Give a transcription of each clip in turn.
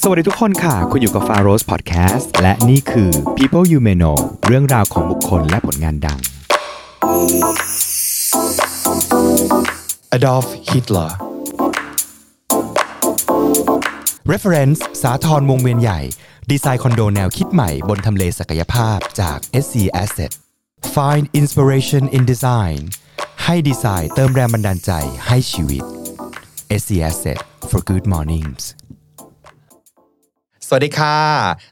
สวัสดีทุกคนค่ะ คุณอยู่กับ f a r o s Podcast และนี่คือ People You May Know เรื่องราวของบุคคลและผลงานดัง Adolf Hitler Reference สาทรวงเวียนใหญ่ ดีไซน์คอนโดแนวคิดใหม่บนทำเลศักยภาพจาก SC Asset Find inspiration in design ให้ดีไซน์เติมแรงบันดาลใจให้ชีวิต SC Asset for good mornings สวัสดีค่ะ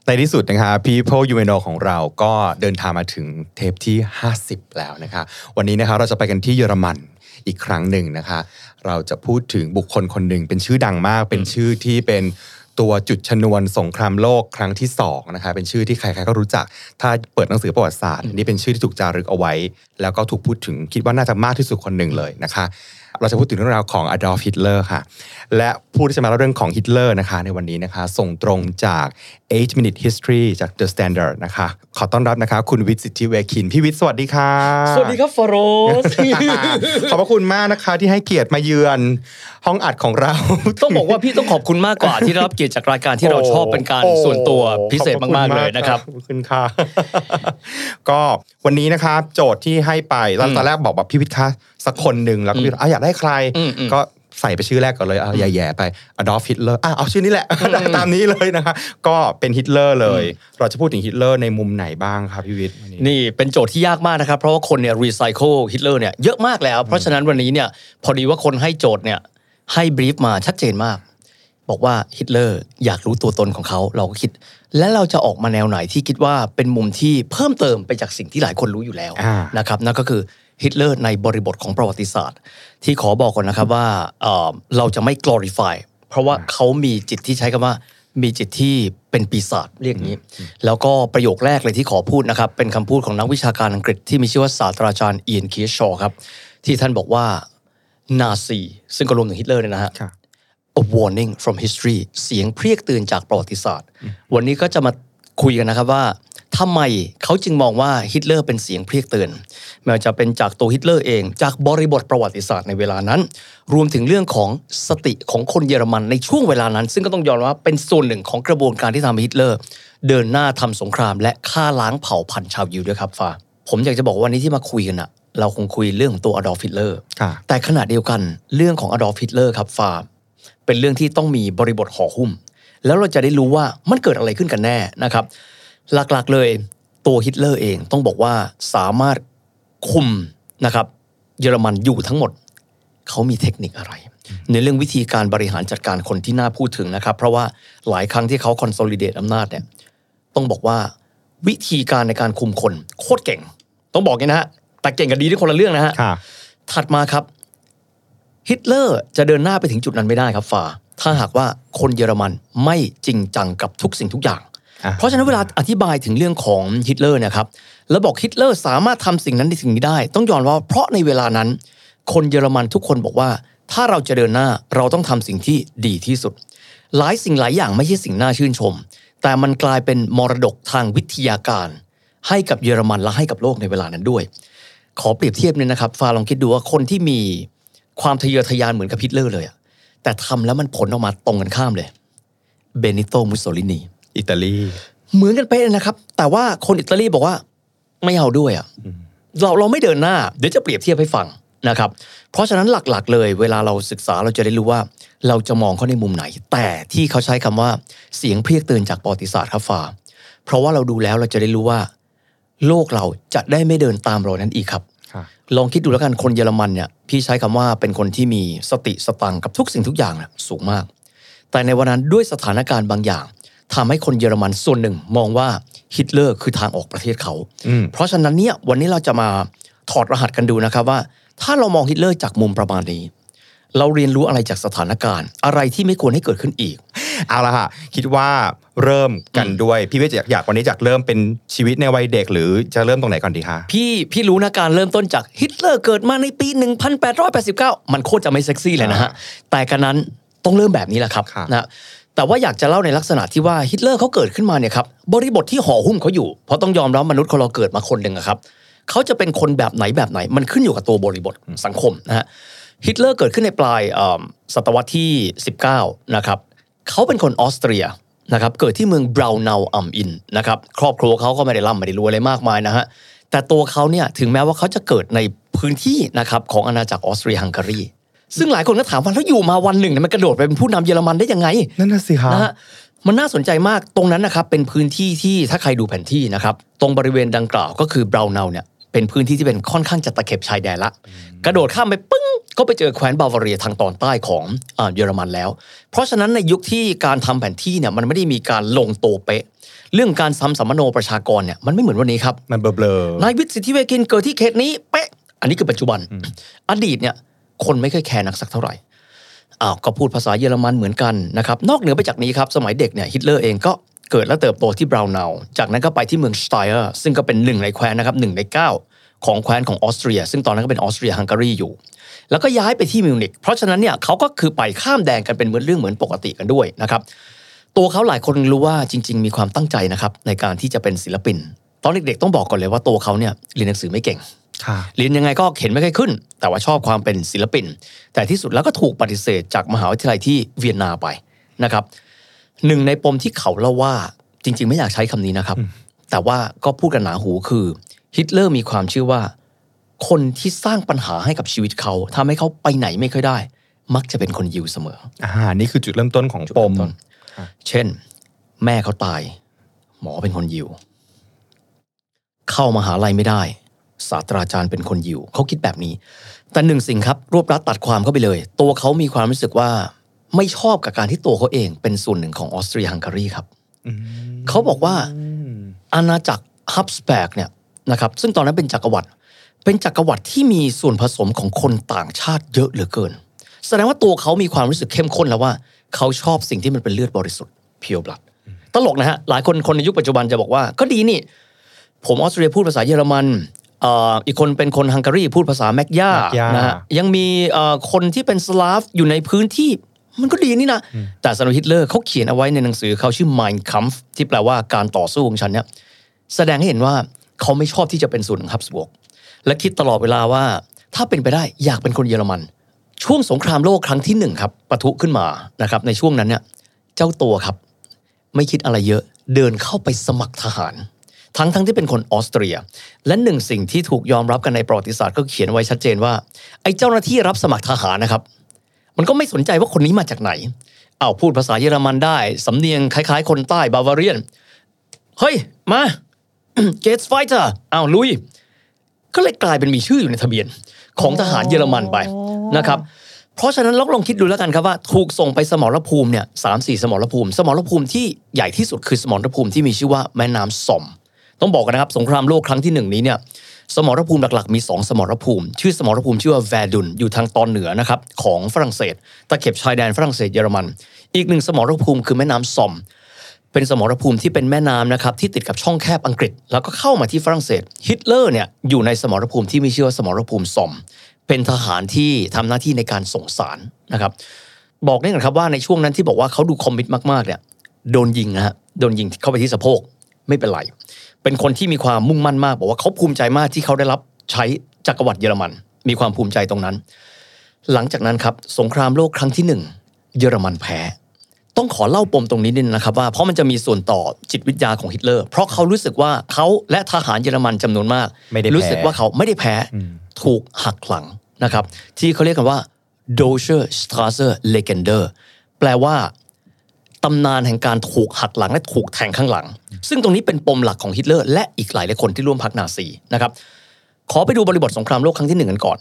ในที่สุดนะคะ People You Know ของเราก็เดินทางมาถึงเทปที่ 50 แล้วนะคะ วันนี้นะคะเราจะไปกันที่เยอรมันอีกครั้งหนึ่งนะคะ เราจะพูดถึงบุคคลคนหนึ่งเป็นชื่อดังมาก เป็นชื่อที่เป็นตัวจุดชนวนสงครามโลกครั้งที่2นะคะเป็นชื่อที่ใครๆก็รู้จัก ถ้าเปิดหนังสือประวัติศาสตร์นี่เป็นชื่อที่ถูกจารึกเอาไว้ แล้วก็ถูกพูดถึงคิดว่าน่าจะมากที่สุดคนหนึ่งเลยนะคะ เราจะพูดถึงเรื่องราวของอดอล์ฟฮิตเลอร์ค่ะ และผู้ที่จะมาเล่าเรื่องของฮิตเลอร์นะคะ ในวันนี้นะคะ ส่งตรงจาก 8 minute history จาก The Standard นะคะ ขอต้อนรับนะคะ คุณวิทย์สิทธิเวคิน พี่วิทย์สวัสดีค่ะ สวัสดีครับฟาโรส ขอบพระคุณมากนะคะ ที่ให้เกียรติมาเยือน ห้องอัดของเรา ต้องบอกว่าพี่ต้องขอบคุณมากกว่าที่ได้รับเกียรติจากรายการที่เราชอบเป็นการโอ้ส่วนตัวพิเศษขอบพระคุณมากๆเลยนะครับขอบคุณค่ะ ก็วันนี้นะครับ โจทย์ที่ให้ไปตอนตอนแรกบอกแบบพี่วิทย์คะสักคนหนึ่งแล้วก็พี่วิทย์อะอยากได้ใครอืมอืมก็ ใส่ไปชื่อแรกก่อนเลยเอาแย่ๆไปอดอล์ฟฮิตเลอร์อะเอาชื่อนี้แหละตามนี้เลยนะคะก็เป็นฮิตเลอร์เลย เราจะพูดถึงฮิตเลอร์ในมุมไหนบ้างครับพี่วิทย์วันนี้นี่เป็นโจทย์ที่ยากมากนะครับ เพราะว่าคนเนี่ยรีไซเคิลฮิตเลอร์เนี่ยเยอะมากแล้ว เพราะฉะนั้นวันนี้เนี่ยพอดีว่าคนให้โจทย์เนี่ยให้ brief มาชัดเจนมาก บอกว่าฮิตเลอร์อยากรู้ตัวตนของเขาเราก็คิด และเราจะออกมาแนวไหนที่คิดว่าเป็นมุมที่เพิ่มเติมไปจากสิ่งที่หลายคนรู้อยู่แล้วอ่านะครับนั่นก็คือ ฮิตเลอร์ในบริบทของประวัติศาสตร์ ที่ขอบอกก่อนนะครับว่าเอ่อเราจะไม่ glorify เพราะว่าเขามีจิตที่ใช้คำว่า มีจิตที่เป็นปีศาจเรียกงี้ แล้วก็ประโยคแรกเลยที่ขอพูดนะครับ เป็นคำพูดของนักวิชาการอังกฤษที่มีชื่อว่าศาสตราจารย์เอียนคีชอครับ ที่ท่านบอกว่านาซีซึ่งก็รวมถึงฮิตเลอร์เนี่ยนะฮะค่ะ a warning from history เสียงเพรียกเตือนจากประวัติศาสตร์ วันนี้ก็จะมาคุยกันนะครับว่า ทำไมเขาจึงมองว่าฮิตเลอร์เป็นเสียงเพรียกเตือนไม่ว่าจะเป็นจากตัวฮิตเลอร์เอง จากบริบทประวัติศาสตร์ในเวลานั้น รวมถึงเรื่องของสติของคนเยอรมันในช่วงเวลานั้น ซึ่งก็ต้องยอมรับว่าเป็นส่วนหนึ่งของกระบวนการที่ทำให้ฮิตเลอร์ เดินหน้าทำสงครามและฆ่าล้างเผ่าพันธุ์ชาวยิวด้วยครับฟาผมอยากจะบอกว่าวันนี้ที่มาคุยกันอะเราคงคุยเรื่องของตัวอดอล์ฟฮิตเลอร์ค่ะแต่ขณะเดียวกันเรื่องของอดอล์ฟฮิตเลอร์ครับฟามันเป็นเรื่องที่ต้องมีบริบทห่อหุ้ม แล้วเราจะได้รู้ว่ามันเกิดอะไรขึ้นกันแน่นะครับ หลักๆเลยตัวฮิตเลอร์เองต้องบอกว่าสามารถคุมนะครับเยอรมันอยู่ทั้งหมด เขามีเทคนิคอะไร ในเรื่องวิธีการบริหารจัดการคนที่น่าพูดถึงนะครับ เพราะว่าหลายครั้งที่เขา consolidate อำนาจเนี่ยต้องบอกว่าวิธีการในการคุมคนโคตรเก่ง ต้องบอกอย่างนี้นะฮะแต่เก่งกับดีนี่คนละเรื่องนะฮะค่ะถัดมาครับฮิตเลอร์จะเดินหน้าไปถึงจุดนั้นไม่ได้ครับฟาถ้าหากว่าคนเยอรมันไม่จริงจังกับทุกสิ่งทุกอย่างอะ เพราะฉะนั้นเวลาอธิบายถึงเรื่องของฮิตเลอร์นะครับแล้วบอกฮิตเลอร์สามารถทำสิ่งนั้นในสิ่งนี้ได้ ต้องยอมว่าเพราะในเวลานั้น คนเยอรมันทุกคนบอกว่า ถ้าเราจะเดินหน้าเราต้องทำสิ่งที่ดีที่สุด หลายสิ่งหลายอย่างไม่ใช่สิ่งน่าชื่นชม แต่มันกลายเป็นมรดกทางวิทยาการ ให้กับเยอรมันและให้กับโลกในเวลานั้นด้วย ขอเปรียบเทียบเนี่ยนะครับฟาลองคิดดูว่าคนที่มีความทะเยอทะยานเหมือนกับฮิตเลอร์เลยอะแต่ทำแล้วมันผลออกมาตรงกันข้ามเลยเบนิโตมุสโสลินี อิตาลีเหมือนกันเป๊ะเลยนะครับ แต่ว่าคนอิตาลีบอกว่าไม่เอาด้วยอะเราเราไม่เดินหน้าเดี๋ยวจะเปรียบเทียบให้ฟังนะครับ เพราะฉะนั้นหลักๆ เลย เวลาเราศึกษาเราจะได้รู้ว่า เราจะมองเขาในมุมไหน แต่ที่เขาใช้คำว่าเสียงเพรียกเตือนจากประวัติศาสตร์ครับฟาเพราะว่าเราดูแล้วเราจะได้รู้ว่า โลกเราจะได้ไม่เดินตามรอยนั้นอีกครับค่ะลองคิดดูแล้วกันคนเยอรมันเนี่ยพี่ใช้คำว่าเป็นคนที่มีสติสตังค์กับทุกสิ่งทุกอย่างน่ะสูงมาก แต่ในวันนั้นด้วยสถานการณ์บางอย่าง ทำให้คนเยอรมันส่วนหนึ่ง มองว่าฮิตเลอร์คือทางออกประเทศเขาอืมเพราะฉะนั้นเนี่ยวันนี้เราจะมาถอดรหัสกันดูนะครับว่า ถ้าเรามองฮิตเลอร์จากมุมประมาณนี้ เราเรียนรู้อะไรจากสถานการณ์ อะไรที่ไม่ควรให้เกิดขึ้นอีก เอาละค่ะ คิดว่าเริ่มกันด้วย พี่วิทย์อยากอยากวันนี้อยากเริ่มเป็นชีวิตในวัยเด็ก หรือจะเริ่มตรงไหนก่อนดีคะพี่พี่รู้นะการเริ่มต้นจากฮิตเลอร์เกิดมาในปี 1889 มันโคตรจะไม่เซ็กซี่เลยนะฮะแต่กระนั้นต้องเริ่มแบบนี้แหละครับครับนะ แต่ว่าอยากจะเล่าในลักษณะที่ว่าฮิตเลอร์เขาเกิดขึ้นมาเนี่ยครับบริบทที่ห่อหุ้มเขาอยู่ เพราะต้องยอมรับมนุษย์คนเราเกิดมาคนหนึ่งอะครับเขาจะเป็นคนแบบไหนแบบไหน มันขึ้นอยู่กับตัวบริบทสังคมนะฮะฮิตเลอร์เกิดขึ้นในปลายเอิ่มศตวรรษที่ 19 นะครับเขาเป็นคนออสเตรียนะครับเกิดที่เมืองบราวนาอัมอินน์นะครับครอบครัวเขาก็ไม่ได้ร่ำไม่ได้รวยอะไรมากมายนะฮะแต่ตัวเขาเนี่ยถึงแม้ว่าเขาจะเกิดในพื้นที่นะครับของอาณาจักรออสเตรียฮังการี ซึ่งหลายคนก็ถามว่าแล้วอยู่มาวันหนึ่งเนี่ยมันกระโดดไปเป็นผู้นำเยอรมันได้ยังไง นั่นน่ะสิครับนะฮะมันน่าสนใจมากตรงนั้นนะครับเป็นพื้นที่ที่ถ้าใครดูแผนที่นะครับตรงบริเวณดังกล่าวก็คือบราวนาเนี่ยเป็นพื้นที่ที่เป็นค่อนข้างจะตะเข็บชายแดนละ กระโดดข้ามไปปึ้งก็ไปเจอแคว้นบาวาเรียทางตอนใต้ของอาเยอรมันแล้ว เพราะฉะนั้นในยุคที่การทำแผนที่เนี่ยมันไม่ได้มีการลงตัวเป๊ะเรื่องการซ้ำสัมมโนประชากรเนี่ยมันไม่เหมือนวันนี้ครับมันเบลอๆนายวิทย์สิทธิเวคินเกิดที่เขตนี้เป๊ะ อันนี้คือปัจจุบัน อดีตเนี่ย คนไม่เคยแคร์นักสักเท่าไหร่อ้าวก็พูดภาษาเยอรมันเหมือนกันนะครับนอกเหนือไปจากนี้ครับสมัยเด็กเนี่ยฮิตเลอร์เองก็เกิดและเติบโตที่บราวน์นาวจากนั้นก็ไปที่เมืองสไตเออร์ซึ่งก็เป็นหนึ่งในแคว้นนะครับหนึ่งในเก้าของแคว้นของออสเตรีย ซึ่งตอนนั้นก็เป็นออสเตรียฮังการีอยู่ แล้วก็ย้ายไปที่มิวนิกเพราะฉะนั้นเนี่ยเขาก็คือไปข้ามแดนกันเป็นเหมือนเรื่องเหมือนปกติกันด้วยนะครับตัวเขาหลายคนรู้ว่าจริง ๆ มีความตั้งใจนะครับในการที่จะเป็นศิลปิน ตอนเด็กๆต้องบอกก่อนเลยว่าตัวเขาเนี่ยเรียนหนังสือไม่เก่ง เรียนยังไงก็เข็นไม่ค่อยขึ้น แต่ว่าชอบความเป็นศิลปิน แต่ที่สุดแล้วก็ถูกปฏิเสธจากมหาวิทยาลัยที่เวียนนาไปนะครับหนึ่งในปมที่เขาเล่าว่าจริง ๆ ไม่อยากใช้คำนี้นะครับ แต่ว่าก็พูดกันหนาหูคือฮิตเลอร์มีความเชื่อว่า คนที่สร้างปัญหาให้กับชีวิตเขาทำให้เขาไปไหนไม่ค่อยได้ มักจะเป็นคนยิวเสมออ่านี่คือจุดเริ่มต้นของปมต้นเช่น แม่เขาตาย หมอเป็นคนยิว เข้ามาหาลัยไม่ได้ ศาสตราจารย์เป็นคนยิวเขาคิดแบบนี้ แต่หนึ่งสิ่งครับรวบรัดตัดความเข้าไปเลย ตัวเขามีความรู้สึกว่าไม่ชอบกับการที่ตัวเขาเองเป็นส่วนหนึ่งของออสเตรียฮังการีครับเขาบอกว่าอาณาจักรฮับสแบกเนี่ยนะครับซึ่งตอนนั้นเป็นจักรวรรดิเป็นจักรวรรดิที่มีส่วนผสมของคนต่างชาติเยอะเหลือเกิน แสดงว่าตัวเขามีความรู้สึกเข้มข้นแล้วว่า เขาชอบสิ่งที่มันเป็นเลือดบริสุทธิ์เพียวบลัดตลกนะฮะหลายคนคนในยุคปัจจุบันจะบอกว่า ก็ดีนี่ ผมออสเตรียพูดภาษาเยอรมันเอ่ออีกคนเป็นคนฮังการีพูดภาษาแมกยาแมกยานะฮะยังมีเอ่อคนที่เป็นสลาฟอยู่ในพื้นที่มันก็ดีนี่นะ แต่สำหรับฮิตเลอร์เขาเขียนเอาไว้ในหนังสือเขาชื่อ Mein Kampf ที่แปลว่าการต่อสู้ของฉันเนี่ยแสดงให้เห็นว่าเขาไม่ชอบที่จะเป็นส่วนหนึ่งฮับสบวก และคิดตลอดเวลาว่าถ้าเป็นไปได้อยากเป็นคนเยอรมัน ช่วงสงครามโลกครั้งที่หนึ่งครับปะทุขึ้นมานะครับในช่วงนั้นเนี่ยเจ้าตัวครับ ไม่คิดอะไรเยอะเดินเข้าไปสมัครทหาร ทั้งทั้งที่เป็นคนออสเตรีย และหนึ่งสิ่งที่ถูกยอมรับกันในประวัติศาสตร์ก็เขียนไว้ชัดเจนว่า ไอ้เจ้าหน้าที่รับสมัครทหารนะครับ มันก็ไม่สนใจว่าคนนี้มาจากไหน เอาพูดภาษาเยอรมันได้ สำเนียงคล้าย ๆ คนใต้ Bavarian เฮ้ย มาเกตไฟเตอร์อ้าวลุย ก็เลยกลายเป็นมีชื่ออยู่ในทะเบียนของทหารเยอรมันไปนะครับเพราะฉะนั้นลองลองคิดดูแล้วกันครับว่าถูกส่งไปสมรภูมิเนี่ยสามสี่สมรภูมิ สมรภูมิที่ใหญ่ที่สุดคือสมรภูมิที่มีชื่อว่าแม่น้ำซอม ต้องบอกกันนะครับ สงครามโลกครั้งที่หนึ่งนี้เนี่ยสมรภูมิหลักๆมี 2 สมรภูมิ ชื่อสมรภูมิชื่อว่าแวดุนอยู่ทางตอนเหนือนะครับของฝรั่งเศสตะเข็บชายแดนฝรั่งเศสเยอรมัน อีกหนึ่งสมรภูมิคือแม่น้ำซอม เป็นสมรภูมิที่เป็นแม่น้ำนะครับที่ติดกับช่องแคบอังกฤษ แล้วก็เข้ามาที่ฝรั่งเศสฮิตเลอร์เนี่ยอยู่ในสมรภูมิที่มีชื่อว่าสมรภูมิซอม เป็นทหารที่ทำหน้าที่ในการส่งสารนะครับบอกได้กันครับว่าในช่วงนั้นที่บอกว่าเขาดู commit มากๆเนี่ยโดนยิงนะฮะโดนยิงเข้าไปที่สะโพกไม่เป็นไร เป็นคนที่มีความมุ่งมั่นมากบอกว่าเขาภูมิใจมากที่เขาได้รับใช้จักรวรรดิเยอรมัน มีความภูมิใจตรงนั้น หลังจากนั้นครับสงครามโลกครั้งที่หนึ่งเยอรมันแพ้ ต้องขอเล่าปมตรงนี้นิดนึงนะครับว่าเพราะมันจะมีส่วนต่อจิตวิทยาของฮิตเลอร์ เพราะเขารู้สึกว่าเขาและทหารเยอรมันจำนวนมากไม่ได้แพ้รู้สึกว่าเขาไม่ได้แพ้ถูกหักหลังนะครับ ที่เขาเรียกกันว่า Dolchstoßlegende แปลว่า ตำนานแห่งการถูกหักหลังและถูกแทงข้างหลัง ซึ่งตรงนี้เป็นปมหลักของฮิตเลอร์และอีกหลายหลายคนที่ร่วมพรรคนาซีนะครับขอไปดูบริบทสงครามโลกครั้งที่หนึ่งกันก่อน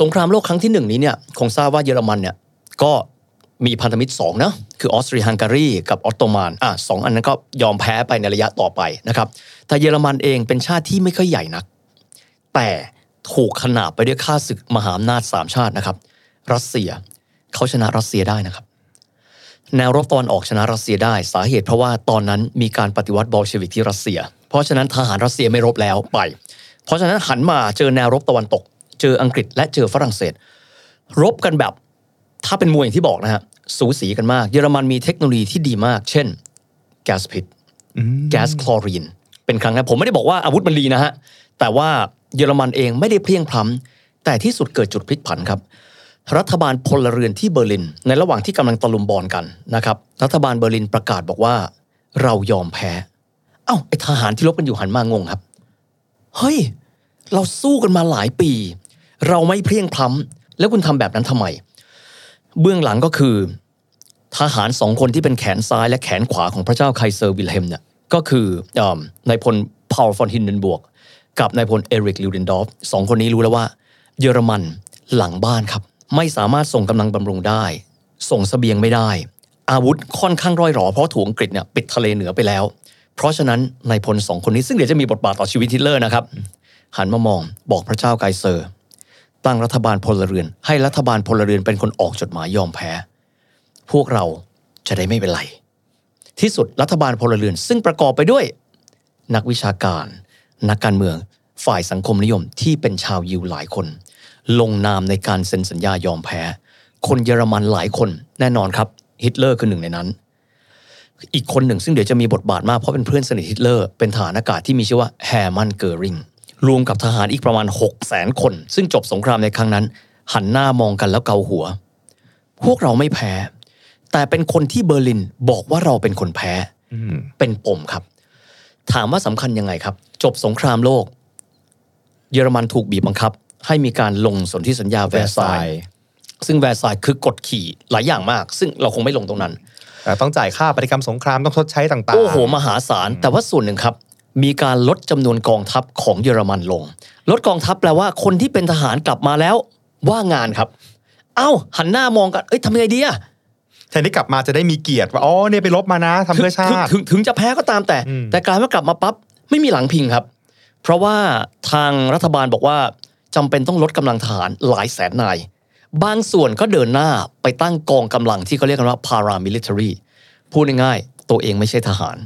สงครามโลกครั้งที่หนึ่งนี้เนี่ยคงทราบว่าเยอรมันเนี่ยก็มีพันธมิตรสองนะคือออสเตรียฮังการีกับออตโตมันอะสองอันนั้นก็ยอมแพ้ไปในระยะต่อไปนะครับแต่เยอรมันเองเป็นชาติที่ไม่ค่อยใหญ่นัก แต่ถูกขนาบไปด้วยข้าศึกมหาอำนาจสามชาตินะครับ รัสเซียเขาชนะรัสเซียได้นะครับ แนวรบตะวันออกชนะรัสเซียได้สาเหตุเพราะว่าตอนนั้นมีการปฏิวัติบอลเชวิกที่รัสเซีย เพราะฉะนั้นทหารรัสเซียไม่รบแล้วไป เพราะฉะนั้นหันมาเจอแนวรบตะวันตก เจออังกฤษและเจอฝรั่งเศส รบกันแบบถ้าเป็นมวยอย่างที่บอกนะฮะสูสีกันมาก เยอรมันมีเทคโนโลยีที่ดีมาก เช่นแก๊สพิษแก๊สคลอรีนเป็นครั้งนั้นผมไม่ได้บอกว่าอาวุธมันดีนะฮะแต่ว่าเยอรมันเองไม่ได้เพลียงพล้ำแต่ที่สุดเกิดจุดพลิกผันครับ รัฐบาลพลเรือนที่เบอร์ลิน ในระหว่างที่กำลังตะลุมบอลกันนะครับ รัฐบาลเบอร์ลินประกาศบอกว่า เรายอมแพ้ เอ้าไอทหารที่รบกันอยู่หันมางงครับ เฮ้ย เราสู้กันมาหลายปี เราไม่เพลียงพล้ำแล้วคุณทำแบบนั้นทำไม เบื้องหลังก็คือ ทหารสองคนที่เป็นแขนซ้ายและแขนขวาของพระเจ้าไคเซอร์วิลเฮมเนี่ยก็คืออนายพลพาวฟอนฮินเดนบวร์ก กับนายพลเอริกลูเดนดอฟสองคนนี้รู้แล้วว่า เยอรมันหลังบ้านครับ ไม่สามารถส่งกำลังบำรุงได้ ส่งเสบียงไม่ได้ อาวุธค่อนข้างร่อยหรอเพราะถูกอังกฤษเนี่ยปิดทะเลเหนือไปแล้ว เพราะฉะนั้นนายพลสองคนนี้ซึ่งเดี๋ยวจะมีบทบาทต่อชีวิตฮิตเลอร์นะครับ หันมามองบอกพระเจ้าไกเซอร์ ตั้งรัฐบาลพลเรือน ให้รัฐบาลพลเรือนเป็นคนออกจดหมายยอมแพ้ พวกเราจะได้ไม่เป็นไร ที่สุดรัฐบาลพลเรือน ซึ่งประกอบไปด้วย นักวิชาการ นักการเมือง ฝ่ายสังคมนิยมที่เป็นชาวยิวหลายคน ลงนามในการเซ็นสัญญายอมแพ้ คนเยอรมันหลายคนแน่นอนครับฮิตเลอร์คือหนึ่งในนั้น อีกคนหนึ่งซึ่งเดี๋ยวจะมีบทบาทมากเพราะเป็นเพื่อนสนิทฮิตเลอร์เป็นทหารอากาศที่มีชื่อว่าแฮร์มันเกอริงรวมกับทหารอีกประมาณ 6 0แสนคน ซึ่งจบสงครามในครั้งนั้น หันหน้ามองกันแล้วเกาหัว พวกเราไม่แพ้ แต่เป็นคนที่เบอร์ลินบอกว่าเราเป็นคนแพ้อืมเป็นปมครับ ถามว่าสำคัญยังไงครับ จบสงครามโลก เยอรมันถูกบีบบังคับ ให้มีการลงสนธิสัญญาแวร์ซายน์ซึ่งแวร์ซายน์คือกฎขี่หลายอย่างมาก ซึ่งเราคงไม่ลงตรงนั้นแต่ต้องจ่ายค่าปฏิกรรมสงครามต้องชดใช้ต่างๆ โอ้โห มหาศาล แต่ว่าส่วนหนึ่งครับ มีการลดจำนวนกองทัพของเยอรมันลง ลดกองทัพแปลว่าคนที่เป็นทหารกลับมาแล้วว่างงานครับ เอ้า หันหน้ามองกัน เอ้ยทำยังไงดีอะแทนที่กลับมาจะได้มีเกียรติว่าอ๋อเนี่ยไปลบมานะทำเพื่อชาติถึงถึงถึงจะแพ้ก็ตามแต่อืมแต่กลายว่ากลับมาปั๊บไม่มีหลังพิงครับ เพราะว่าทางรัฐบาลบอกว่า จำเป็นต้องลดกำลังทหารหลายแสนนาย บางส่วนก็เดินหน้าไปตั้งกองกำลังที่เขาเรียกกันว่า paramilitary พูดง่ายๆ ตัวเองไม่ใช่ทหาร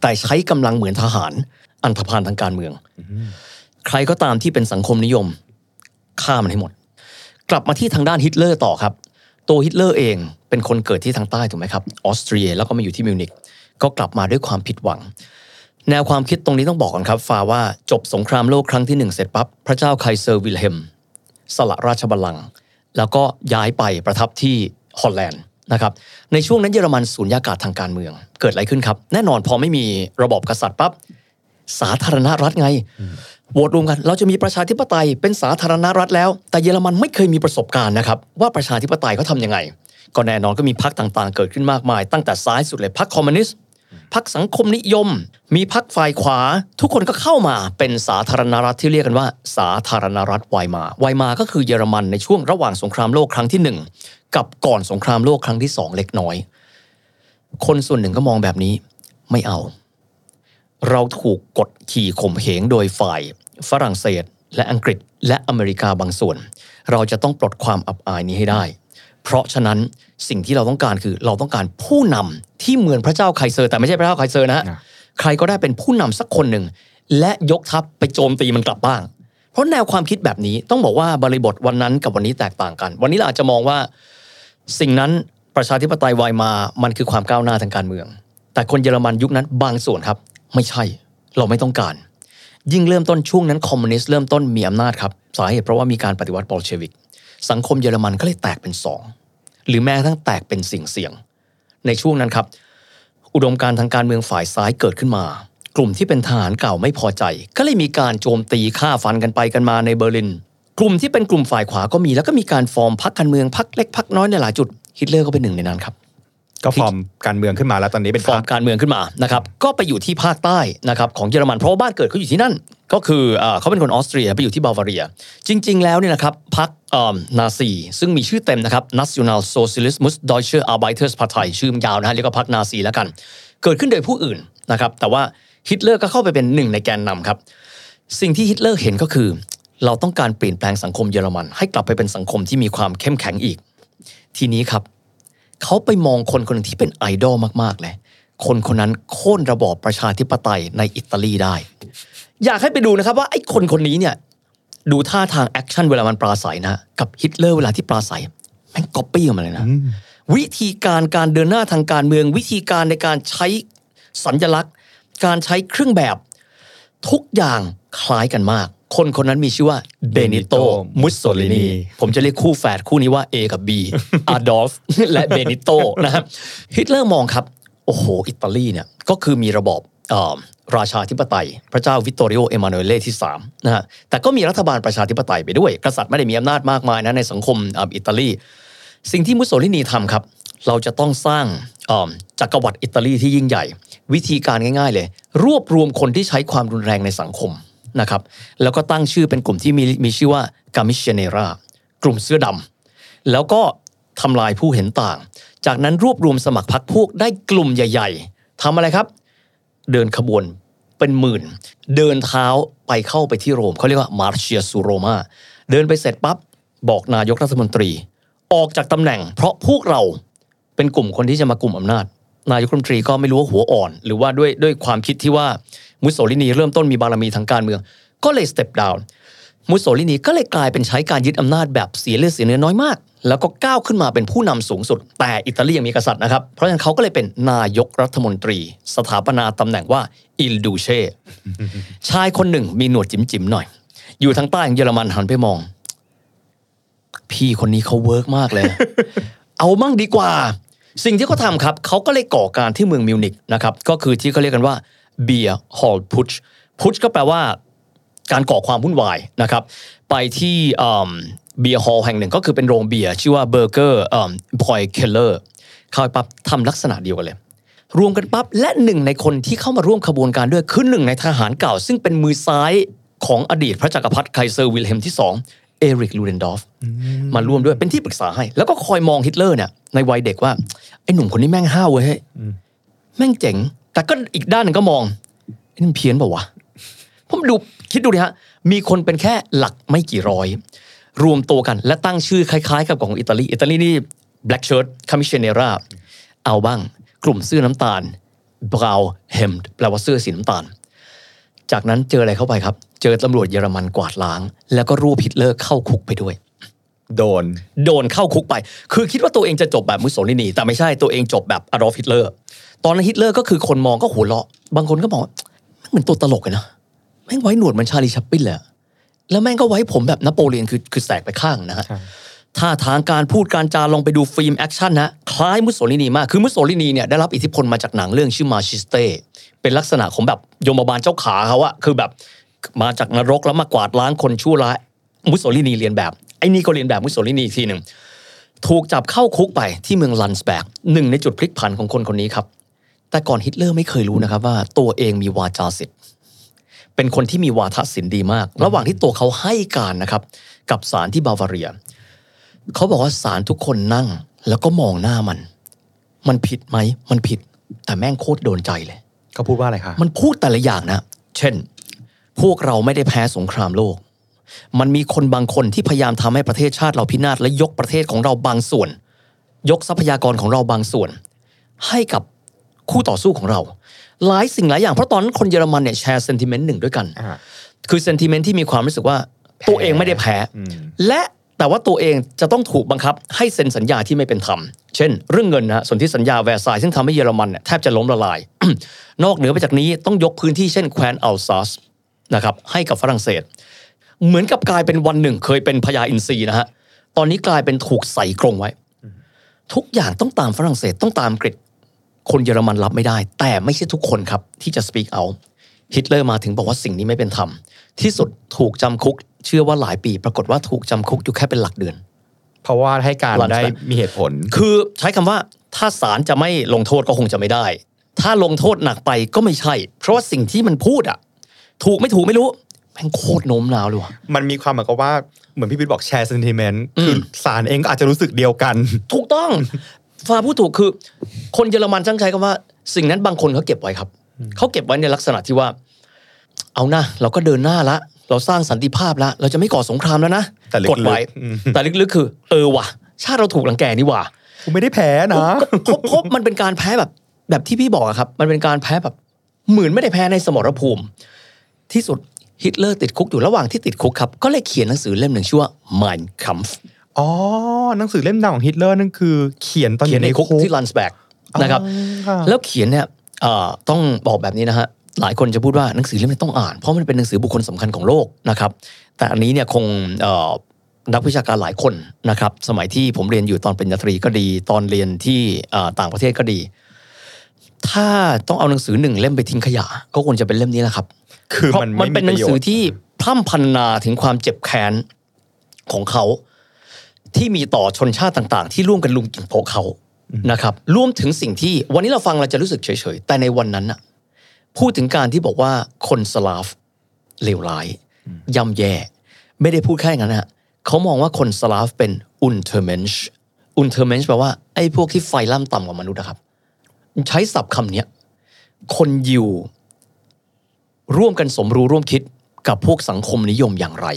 แต่ใช้กำลังเหมือนทหาร อันธพาลทางการเมือง ใครก็ตามที่เป็นสังคมนิยมฆ่ามันให้หมด กลับมาที่ทางด้านฮิตเลอร์ต่อครับ ตัวฮิตเลอร์เองเป็นคนเกิดที่ทางใต้ถูกไหมครับ ออสเตรียแล้วก็มาอยู่ที่มิวนิกก็กลับมาด้วยความผิดหวัง แนวความคิดตรงนี้ต้องบอกก่อนครับฟาว่าจบสงครามโลกครั้งที่หนึ่งเสร็จปั๊บ พระเจ้าไคเซอร์วิลเฮมสละราชบัลลังก์แล้วก็ย้ายไปประทับที่ฮอลแลนด์นะครับในช่วงนั้นเยอรมันสูญญากาศทางการเมือง เกิดอะไรขึ้นครับ แน่นอนพอไม่มีระบอบกษัตริย์ปั๊บสาธารณรัฐไงโหวตรวมกัน เราจะมีประชาธิปไตยเป็นสาธารณรัฐแล้ว แต่เยอรมันไม่เคยมีประสบการณ์นะครับ ว่าประชาธิปไตยเขาทำยังไง ก็แน่นอนก็มีพรรคต่างๆ เกิดขึ้นมากมาย ตั้งแต่ซ้ายสุดเลยพรรคคอมมิวนิสต์ พรรคสังคมนิยม มีพรรคฝ่ายขวา ทุกคนก็เข้ามาเป็นสาธารณรัฐที่เรียกกันว่า สาธารณรัฐไวมา ไวมาก็คือเยอรมันในช่วงระหว่างสงครามโลกครั้งที่หนึ่งกับก่อนสงครามโลกครั้งที่สองเล็กน้อย คนส่วนหนึ่งก็มองแบบนี้ไม่เอา เราถูกกดขี่ข่มเหงโดยฝ่าย ฝรั่งเศส และอังกฤษและอเมริกาบางส่วน เราจะต้องปลดความอับอายนี้ให้ได้ เพราะฉะนั้นสิ่งที่เราต้องการคือเราต้องการผู้นำที่เหมือนพระเจ้าไคเซอร์ แต่ไม่ใช่พระเจ้าไคเซอร์นะฮะอะใครก็ได้เป็นผู้นำสักคนหนึ่ง และยกทัพไปโจมตีมันกลับบ้าง เพราะแนวความคิดแบบนี้ต้องบอกว่าบริบทวันนั้นกับวันนี้แตกต่างกัน วันนี้เราอาจจะมองว่า สิ่งนั้นประชาธิปไตยไวมามันคือความก้าวหน้าทางการเมือง แต่คนเยอรมันยุคนั้นบางส่วนครับ ไม่ใช่ เราไม่ต้องการ ยิ่งเริ่มต้นช่วงนั้นคอมมิวนิสต์เริ่มต้นมีอำนาจครับสาเหตุเพราะว่ามีการปฏิวัติบอลเชวิก สังคมเยอรมันก็เลยแตกเป็นสองหรือแม้กระทั่งแตกเป็นสิ่งเสียง ในช่วงนั้นครับ อุดมการณ์ทางการเมืองฝ่ายซ้ายเกิดขึ้นมา กลุ่มที่เป็นทหารเก่าไม่พอใจ ก็เลยมีการโจมตีฆ่าฟันกันไปกันมาในเบอร์ลิน กลุ่มที่เป็นกลุ่มฝ่ายขวาก็มีแล้วก็มีการฟอร์มพรรคการเมืองพรรคเล็กพรรคน้อยในหลายจุดฮิตเลอร์ก็เป็นหนึ่งในนั้นครับก็ฟอร์มการเมืองขึ้นมาแล้วตอนนี้เป็นฟอร์มการเมืองขึ้นมานะครับก็ไปอยู่ที่ภาคใต้นะครับของเยอรมันเพราะว่าบ้านเกิดเขาอยู่ที่นั่น ก็คือเอ่อเขาเป็นคนออสเตรียไปอยู่ที่บาวาเรีย จริง ๆ แล้วเนี่ยนะครับพรรคเอ่อ นาซีซึ่งมีชื่อเต็มนะครับ Nationalsozialistische Deutsche Arbeiterpartei ชื่อมันยาวนะฮะเรียกว่าพรรคนาซีแล้วกัน เกิดขึ้นโดยผู้อื่นนะครับ แต่ว่าฮิตเลอร์ก็เข้าไปเป็นหนึ่งในแกนนำครับ สิ่งที่ฮิตเลอร์เห็นก็คือ เราต้องการเปลี่ยนแปลงสังคมเยอรมัน ให้กลับไปเป็นสังคมที่มีความเข้มแข็งอีก ทีนี้ครับ เขาไปมองคนคนหนึ่งที่เป็นไอดอลมากๆเลยคนคนนั้นโค่นระบอบประชาธิปไตยในอิตาลีได้ อยากให้ไปดูนะครับว่าไอ้คนคนนี้เนี่ย ดูท่าทาง action เวลามันปราศัยนะกับฮิตเลอร์เวลาที่ปราศัยแม่งก๊อปปี้กันมาเลยนะวิธีการการเดินหน้าทางการเมือง วิธีการในการใช้สัญลักษณ์ การใช้เครื่องแบบ ทุกอย่างคล้ายกันมาก คนคนนั้นมีชื่อว่าเบนิโตมุสโซลินีผมจะเรียกคู่แฝดคู่นี้ว่า A กับ B อาดอล์ฟและเบนิโตนะครับฮิตเลอร์มองครับ โอ้โห อิตาลีเนี่ยก็คือมีระบอบเอ่อ ราชาธิปไตย พระเจ้าวิตตอริโอเอมานูเอลที่3นะฮะแต่ก็มีรัฐบาลประชาธิปไตยไปด้วย กษัตริย์ไม่ได้มีอำนาจมากมายนะในสังคมอิตาลี สิ่งที่มุสโสลินีทำครับ เราจะต้องสร้างจักรวรรดิอิตาลีที่ยิ่งใหญ่ วิธีการง่าย ๆ เลย รวบรวมคนที่ใช้ความรุนแรงในสังคมนะครับแล้วก็ตั้งชื่อเป็นกลุ่มที่มีมีชื่อว่า camicie nere กลุ่มเสื้อดำแล้วก็ทำลายผู้เห็นต่าง จากนั้นรวบรวมสมัครพรรคพวกได้กลุ่มใหญ่ ๆทำอะไรครับ เดินขบวนเป็นหมื่น เดินเท้าไปเข้าไปที่โรมเขาเรียกว่ามาร์เชียซูโรมาเดินไปเสร็จปั๊บบอกนายกรัฐมนตรี ออกจากตำแหน่ง เพราะพวกเราเป็นกลุ่มคนที่จะมากลุ่มอำนาจ นายกรัฐมนตรีก็ไม่รู้ว่าหัวอ่อน หรือว่าด้วยด้วยความคิดที่ว่ามุสโสลินีเริ่มต้นมีบารมีทางการเมือง ก็เลย step down มุสโสลินีก็เลยกลายเป็นใช้การยึดอำนาจแบบเสียเลือดเสียเนื้อน้อยมาก แล้วก็ก้าวขึ้นมาเป็นผู้นำสูงสุด แต่อิตาลียังมีกษัตริย์นะครับ เพราะฉะนั้นเขาก็เลยเป็นนายกรัฐมนตรี สถาปนาตำแหน่งว่า Il Duce ชายคนหนึ่งมีหนวดจิ๋มๆหน่อย อยู่ทางใต้ของเยอรมันหันไปมอง พี่คนนี้เขา work มากเลย เอามั่งดีกว่า สิ่งที่เขาทำครับเขาก็เลยก่อการที่เมืองมิวนิกนะครับก็คือที่เขาเรียกกันว่าBeer Hall Putsch Putsch ก็แปลว่าการก่อความวุ่นวายนะครับ ไปที่ Beer Hall แห่งหนึ่งก็คือเป็นโรงเบียร์ชื่อว่า Bürgerbräukeller เข้าไปปั๊บทำลักษณะเดียวกันเลย รวมกันปั๊บและหนึ่งในคนที่เข้ามาร่วมขบวนการด้วยคือหนึ่งในทหารเก่า ซึ่งเป็นมือซ้ายของอดีตพระจักรพรรดิไคเซอร์วิลเฮมที่2เอริกลูเดนดอฟมาร่วมด้วยเป็นที่ปรึกษาให้ แล้วก็คอยมองฮิตเลอร์เนี่ยในวัยเด็กว่าไอ้หนุ่มคนนี้แม่งห้าวเว้ยเฮ้ยแม่งเจ๋ง แต่ก็อีกด้านหนึ่งก็มองไอ้นี่มันเพี้ยนเปล่าวะผมดูคิดดูดิฮะมีคนเป็นแค่หลักไม่กี่ร้อย รวมตัวกันและตั้งชื่อคล้ายๆ กับของอิตาลีอิตาลีนี่ black shirt camiscenera เอาบ้าง กลุ่มเสื้อน้ำตาล brown hem แปลว่าเสื้อสีน้ำตาล จากนั้นเจออะไรเข้าไปครับ เจอตำรวจเยอรมันกวาดล้าง แล้วก็รูปฮิตเลอร์เข้าคุกไปด้วย โดน โดนเข้าคุกไป คือคิดว่าตัวเองจะจบแบบมุสโสลินี แต่ไม่ใช่ตัวเองจบแบบอดอล์ฟฮิตเลอร์ ตอนนั้นฮิตเลอร์ก็คือคนมองก็หัวเราะ บางคนก็มองว่าแม่งเหมือนตัวตลกเลยนะแม่งไว้หนวดเหมือนชาลีชัปปินเลยอะ แล้วแม่งก็ไว้ผมแบบนโปเลียนคือคือแสกไปข้างนะฮะท่าทางการพูดการจาลองไปดู film action นะคล้ายมุสโสลินีมากคือมุสโสลินีเนี่ยได้รับอิทธิพลมาจากหนังเรื่องชื่อ Maciste เป็นลักษณะของแบบโยมบาลเจ้าขาเขาอะคือแบบมาจากนรกแล้วมากวาดล้างคนชั่วร้ายมุสโสลินีเรียนแบบไอ้นี่ก็เรียนแบบมุสโสลินีอีกทีหนึ่งถูกจับเข้าคุกไปที่เมืองลันสแบกหนึ่งในจุดพลิกผันของคนคนนี้ครับแต่ก่อนฮิตเลอร์ไม่เคยรู้นะครับว่าตัวเองมีวาจาศิษย์ เป็นคนที่มีวาทศิลป์ดีมาก ระหว่างที่ตัวเขาให้การนะครับ กับศาลที่บาวาเรีย เขาบอกว่าศาลทุกคนนั่ง แล้วก็มองหน้ามัน มันผิดไหม มันผิด แต่แม่งโคตรโดนใจเลยเขาพูดว่าอะไรคะมันพูดแต่ละอย่างนะ เช่น พวกเราไม่ได้แพ้สงครามโลก มันมีคนบางคนที่พยายามทำให้ประเทศชาติเราพินาศและยกประเทศของเราบางส่วน ยกทรัพยากรของเราบางส่วน ให้กับคู่ต่อสู้ของเรา หลายสิ่งหลายอย่างเพราะตอนนั้นคนเยอรมันเนี่ยแชร์เซนติเมนต์หนึ่งด้วยกันอ่าคือเซนติเมนต์ที่มีความรู้สึกว่าตัวเองไม่ได้แพ้ และแต่ว่าตัวเองจะต้องถูกบังคับ ให้เซ็นสัญญาที่ไม่เป็นธรรม เช่น เรื่องเงินนะฮะส่วนที่สัญญาแวร์ซายน์ซึ่งทำให้เยอรมันเนี่ยแทบจะล้มละลาย นอกเหนือไปจากนี้ต้องยกพื้นที่เช่นแคว้นอัลซัสนะครับให้กับฝรั่งเศส เหมือนกับกลายเป็นวันหนึ่งเคยเป็นพญาอินทรีนะฮะตอนนี้กลายเป็นถูกใส่กรงไว้ ทุกอย่างต้องตามฝรั่งเศสต้องตามอังกฤษ คนเยอรมันรับไม่ได้ แต่ไม่ใช่ทุกคนครับที่จะ speak out ฮิตเลอร์มาถึงบอกว่าสิ่งนี้ไม่เป็นธรรม ที่สุดถูกจำคุก เชื่อว่าหลายปี ปรากฏว่าถูกจำคุกอยู่แค่เป็นหลักเดือน เพราะว่าให้การหลังจากได้มีเหตุผล คือใช้คำว่าถ้าศาลจะไม่ลงโทษก็คงจะไม่ได้ ถ้าลงโทษหนักไปก็ไม่ใช่ เพราะว่าสิ่งที่มันพูดอะถูกไม่ถูกไม่รู้แม่งโคตรโน้มน้าวเลยว่ะมันมีความเหมือนกับว่าเหมือนพี่พิทบอกแชร์เซนติเมนต์อืมคือสารเองก็อาจจะรู้สึกเดียวกัน ถูกต้อง ฟ้าพูดถูกคือ คนเยอรมันช่างใช้คำว่า สิ่งนั้นบางคนเขาเก็บไว้ครับเขาเก็บไว้ในลักษณะที่ว่า เอานะเราก็เดินหน้าละเราสร้างสันติภาพละเราจะไม่ก่อสงครามแล้วนะแต่ลึกๆกดไว้อืมแต่ลึกๆคือ เออว่ะ ชาติเราถูกรังแกนี่ว่ะกูไม่ได้แพ้นะเพราะเพราะมันเป็นการแพ้แบบ แบบที่พี่บอกอะครับ มันเป็นการแพ้แบบเหมือนไม่ได้แพ้ในสมรภูมิ ที่สุดฮิตเลอร์ติดคุกอยู่ระหว่างที่ติดคุกครับ ก็เลยเขียนหนังสือเล่มหนึ่งชื่อว่า Mein Kampf อ๋อหนังสือเล่มดังของฮิตเลอร์นั่นคือ เขียนตอนอเขียนยู่ในในคุคุกกที่ลันสแบกนะครับค่ะแล้วเขียนเนี่ยเอ่อต้องบอกแบบนี้นะฮะหลายคนจะพูดว่าหนังสือเล่มนี้ต้องอ่าน เพราะมันเป็นหนังสือบุคคลสำคัญของโลกนะครับ แต่อันนี้เนี่ยคงเอ่อนักวิชาการหลายคนนะครับ สมัยที่ผมเรียนอยู่ตอนปริญญาตรีก็ดี ตอนเรียนที่เอ่อต่างประเทศก็ดี ถ้าต้องเอาหนังสือหนึ่งเล่มไปทิ้งขยะ ก็ควรจะเป็นเล่มนี้แหละครับ คือเพราะมันมันเป็นหนังสือที่ที่พร่ำพรรณนาถึงความเจ็บแค้นของเขา ที่มีต่อชนชาติต่าง ๆ ที่ร่วมกันลุมกินพวกเขานะครับรวมถึงสิ่งที่วันนี้เราฟังเราจะรู้สึกเฉยๆแต่ในวันนั้นน่ะพูดถึงการที่บอกว่าคนสลาฟเลวร้ายย่ำแย่ ไม่ได้พูดแค่อย่างนั้นนะฮะเขามองว่าคนสลาฟเป็น Untermensch Untermensch แปลว่าไอ้พวกที่ไฟลัมต่ำกว่ามนุษย์นะครับ ใช้ศัพท์คำเนี้ยคนยิวร่วมกันสมรู้ร่วมคิดกับพวกสังคมนิยมอย่างไร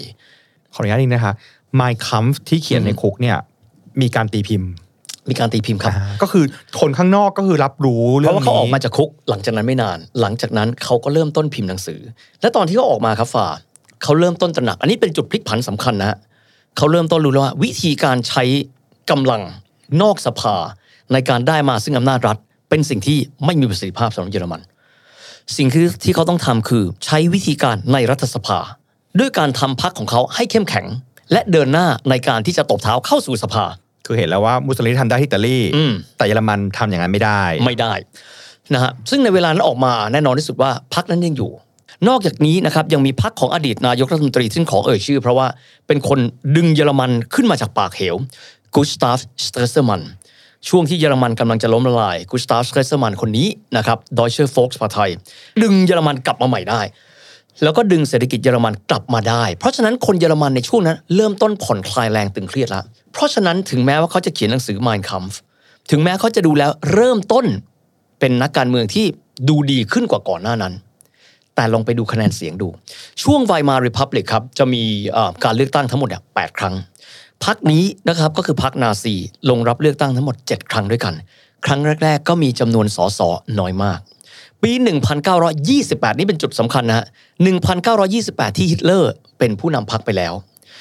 ขออนุญาตนิดนะคะ My Kampf ที่เขียนในคุกเนี่ย มีการตีพิมพ์ มีการตีพิมพ์ครับ ก็คือคนข้างนอกก็คือรับรู้เพเรื่องราะว่านี้เขาออกมาจากคุกหลังจากนั้นไม่นาน หลังจากนั้นเขาก็เริ่มต้นพิมพ์หนังสือ และตอนที่เขาออกมาครับฝ่าเขาเริ่มต้นตระหนัก อันนี้เป็นจุดพลิกผันสำคัญนะฮะเขาเริ่มต้นรู้แล้วว่า วิธีการใช้กำลังนอกสภาในการได้มาซึ่งอำนาจรัฐ เป็นสิ่งที่ไม่มีประสิทธิภาพสำหรับเยอรมัน สิ่งที่ที่เขาต้องทำคือใช้วิธีการในรัฐสภา ด้วยการทำพรรคของเขาให้เข้มแข็ง และเดินหน้าในการที่จะตบเท้าเข้าสู่สภา คือเห็นแล้วว่ามุสโสลินีทำได้ที่อิตาลีอืมแต่เยอรมันทำอย่างนั้นไม่ได้ ไม่ได้นะฮะซึ่งในเวลานั้นออกมาแน่นอนที่สุดว่าพรรคนั้นยังอยู่ นอกจากนี้นะครับยังมีพรรคของอดีตนายกรัฐมนตรีซึ่งขอเอ่ยชื่อ เพราะว่าเป็นคนดึงเยอรมันขึ้นมาจากปากเหวกุสตาฟสเตรเซอร์มันช่วงที่เยอรมันกำลังจะล้มละลายกุสตาฟสเตรเซอร์มันคนนี้นะครับ Deutsche Volksparteiดึงเยอรมันกลับมาใหม่ได้ แล้วก็ดึงเศรษฐกิจเยอรมันกลับมาได้ เพราะฉะนั้นคนเยอรมันในช่วงนั้นเริ่มต้นผ่อนคลายแรงตึงเครียดแล้วเพราะฉะนั้นถึงแม้ว่าเขาจะเขียนหนังสือ Mein Kampf ถึงแม้เขาจะดูแล้วเริ่มต้นเป็นนักการเมืองที่ดูดีขึ้นกว่าก่อนหน้านั้น แต่ลองไปดูคะแนนเสียงดู ช่วงไวมาริพับลิกครับจะมีการเลือกตั้งทั้งหมดแปดครั้งพักนี้นะครับก็คือพักนาซีลงรับเลือกตั้งทั้งหมด 7 ครั้งด้วยกัน ครั้งแรก ๆ ก็มีจำนวนสสน้อยมาก ปี 1928 นี่เป็นจุดสำคัญนะฮะ 1928 ที่ฮิตเลอร์เป็นผู้นำพรรคไปแล้ว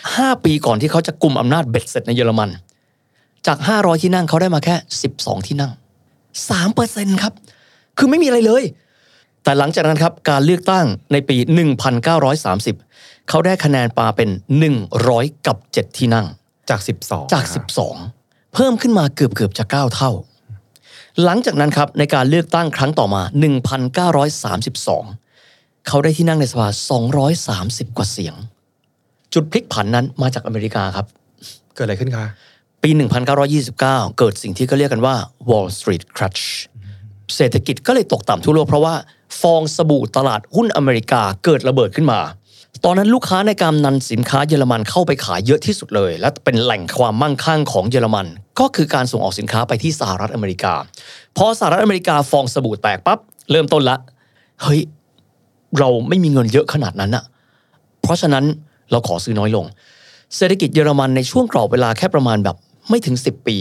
5 ปีก่อนที่เขาจะกุมอำนาจเบ็ดเสร็จในเยอรมัน จาก 500 ที่นั่งเขาได้มาแค่ 12 ที่นั่ง 3%ครับ คือไม่มีอะไรเลย แต่หลังจากนั้นครับ การเลือกตั้งในปี 1930 เขาได้คะแนนปาเป็น 100 กับ 7 ที่นั่ง จาก 12 จาก 12 เพิ่มขึ้นมาเกือบเกือบๆจะ 9 เท่า หลังจากนั้นครับในการเลือกตั้งครั้งต่อมา 1932 เขาได้ที่นั่งในสภา 230 กว่าเสียง จุดพลิกผันนั้นมาจากอเมริกาครับ เกิดอะไรขึ้นคะปี 1929 เกิดสิ่งที่เขาเรียกกันว่า Wall Street Crash เศรษฐกิจก็เลยตกต่ำทั่วโลกเพราะว่า ฟองสบู่ตลาดหุ้นอเมริกาเกิดระเบิดขึ้นมา ตอนนั้นลูกค้าในการนำสินค้าเยอรมันเข้าไปขายเยอะที่สุดเลย และเป็นแหล่งความมั่งคั่งของเยอรมัน ก็คือการส่งออกสินค้าไปที่สหรัฐอเมริกา พอสหรัฐอเมริกาฟองสบู่แตกปั๊บเริ่มต้นละเฮ้ยเราไม่มีเงินเยอะขนาดนั้นอะเพราะฉะนั้นเราขอซื้อน้อยลง เศรษฐกิจเยอรมันในช่วงกรอบเวลาแค่ประมาณแบบไม่ถึง 10 ปี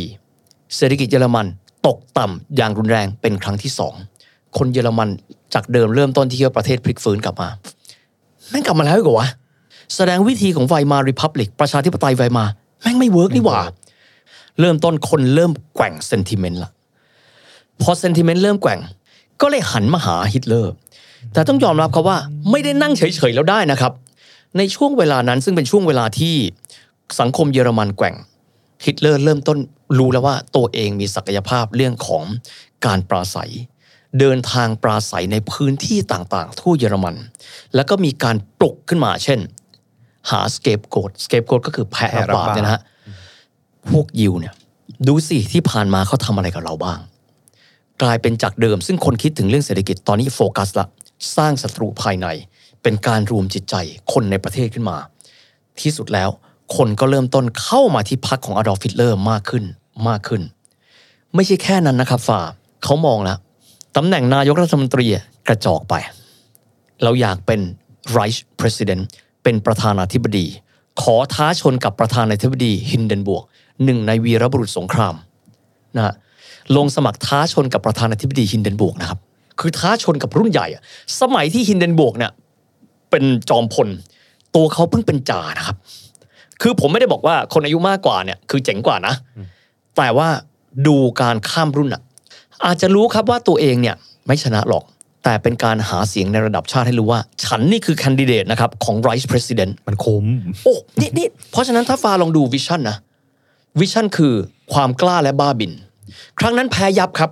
เศรษฐกิจเยอรมันตกต่ำอย่างรุนแรงเป็นครั้งที่สองคนเยอรมันจากเดิมเริ่มต้นที่ว่าประเทศพลิกฟื้นกลับมา แม่งกลับมาแล้วอีกเหรอวะแสดงวิธีของ Weimar Republic ประชาธิปไตยไวมาแม่งไม่ work นี่หว่า เริ่มต้นคนเริ่มแกว่ง sentiment ละพอ sentiment เริ่มแกว่ง ก็เลยหันมาหาฮิตเลอร์ แต่ต้องยอมรับครับว่าไม่ได้นั่งเฉยๆแล้วได้นะครับ ในช่วงเวลานั้นซึ่งเป็นช่วงเวลาที่สังคมเยอรมันแกว่งฮิตเลอร์เริ่มต้นรู้แล้วว่าตัวเองมีศักยภาพเรื่องของการปราศัย เดินทางปราศัยในพื้นที่ต่างๆ ทั่วเยอรมัน แล้วก็มีการปลุกขึ้นมา เช่น หาสเกปโกดสเกปโกดก็คือแพะแพะรับบาปรับบาปเนี่ยนะฮะพวกยิวเนี่ย ดูสิที่ผ่านมาเขาทำอะไรกับเราบ้าง กลายเป็นจากเดิม ซึ่งคนคิดถึงเรื่องเศรษฐกิจตอนนี้โฟกัสละสร้างศัตรูภายใน เป็นการรวมจิตใจคนในประเทศขึ้นมา ที่สุดแล้วคนก็เริ่มต้นเข้ามาที่พักของอดอล์ฟฮิตเลอร์มากขึ้นมากขึ้น ไม่ใช่แค่นั้นนะครับฝ่าเขามองแล้ว ตำแหน่งนายกรัฐมนตรีกระจอกไป เราอยากเป็น Vice President เป็นประธานาธิบดี ขอท้าชนกับประธานาธิบดีฮินเดนบวกหนึ่งในวีรบุรุษสงครามนะฮะลงสมัครท้าชนกับประธานาธิบดีฮินเดนบวกนะครับ คือท้าชนกับรุ่นใหญ่อะสมัยที่ฮินเดนบวกเนี่ยเป็นจอมพล ตัวเขาเพิ่งเป็นจ่านะครับ คือผมไม่ได้บอกว่าคนอายุมากกว่าเนี่ยคือเจ๋งกว่านะ แต่ว่าดูการข้ามรุ่นอะ อาจจะรู้ครับว่าตัวเองเนี่ยไม่ชนะหรอก แต่เป็นการหาเสียงในระดับชาติให้รู้ว่า ฉันนี่คือ candidate นะครับของ Vice President มันคุ้มโอ้นี่นี่เพราะฉะนั้นถ้าฟาลองดู vision นะ vision คือความกล้าและบ้าบิ่น ครั้งนั้นแพ้ยับครับ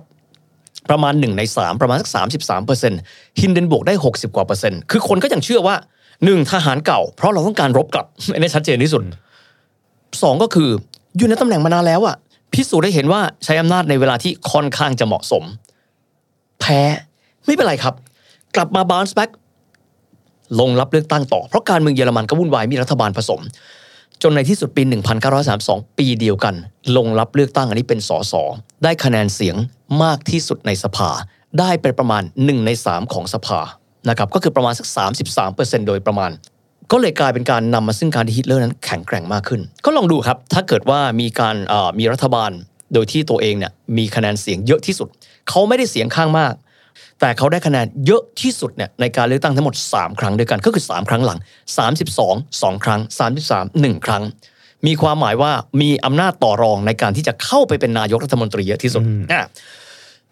ประมาณ 1 ใน 3 ประมาณสัก33เปอร์เซ็นต์ฮินเดนบวกได้ 60 กว่าเปอร์เซ็นต์คือคนก็ยังเชื่อว่า 1. ทหารเก่า เพราะเราต้องการรบกลับอันนี้ชัดเจนที่สุด 2 ก็คืออยู่ในตำแหน่งมานานแล้วอะ พิสูจน์ได้เห็นว่าใช้อำนาจในเวลาที่ค่อนข้างจะเหมาะสม แพ้ไม่เป็นไรครับ กลับมาบ o นส์แบ็กลงรับเลือกตั้งต่อ เพราะการเมืองเยอรมันก็วุ่นวายมีรัฐบาลผสม จนในที่สุดปี 1932 ปีเดียวกัน ลงรับเลือกตั้งอันนี้เป็นสสได้คะแนนเสียงมากที่สุดในสภา ได้เป็นประมาณ 1 ใน 3 ของสภานะครับก็คือประมาณสัก 33%โดยประมาณ ก็เลยกลายเป็นการนำมาซึ่งการที่ฮิตเลอร์นั้นแข็งแกร่งมากขึ้น ก็ลองดูครับ ถ้าเกิดว่ามีการเอ่อมีรัฐบาลโดยที่ตัวเองเนี่ยมีคะแนนเสียงเยอะที่สุด เขาไม่ได้เสียงข้างมาก แต่เขาได้คะแนนเยอะที่สุดเนี่ยในการเลือกตั้งทั้งหมด 3 ครั้งด้วยกันก็คือ 3 ครั้งหลัง 32 2 ครั้ง 33 1 ครั้ง มีความหมายว่ามีอำนาจต่อรองในการที่จะเข้าไปเป็นนายกรัฐมนตรีเยอะที่สุดอะ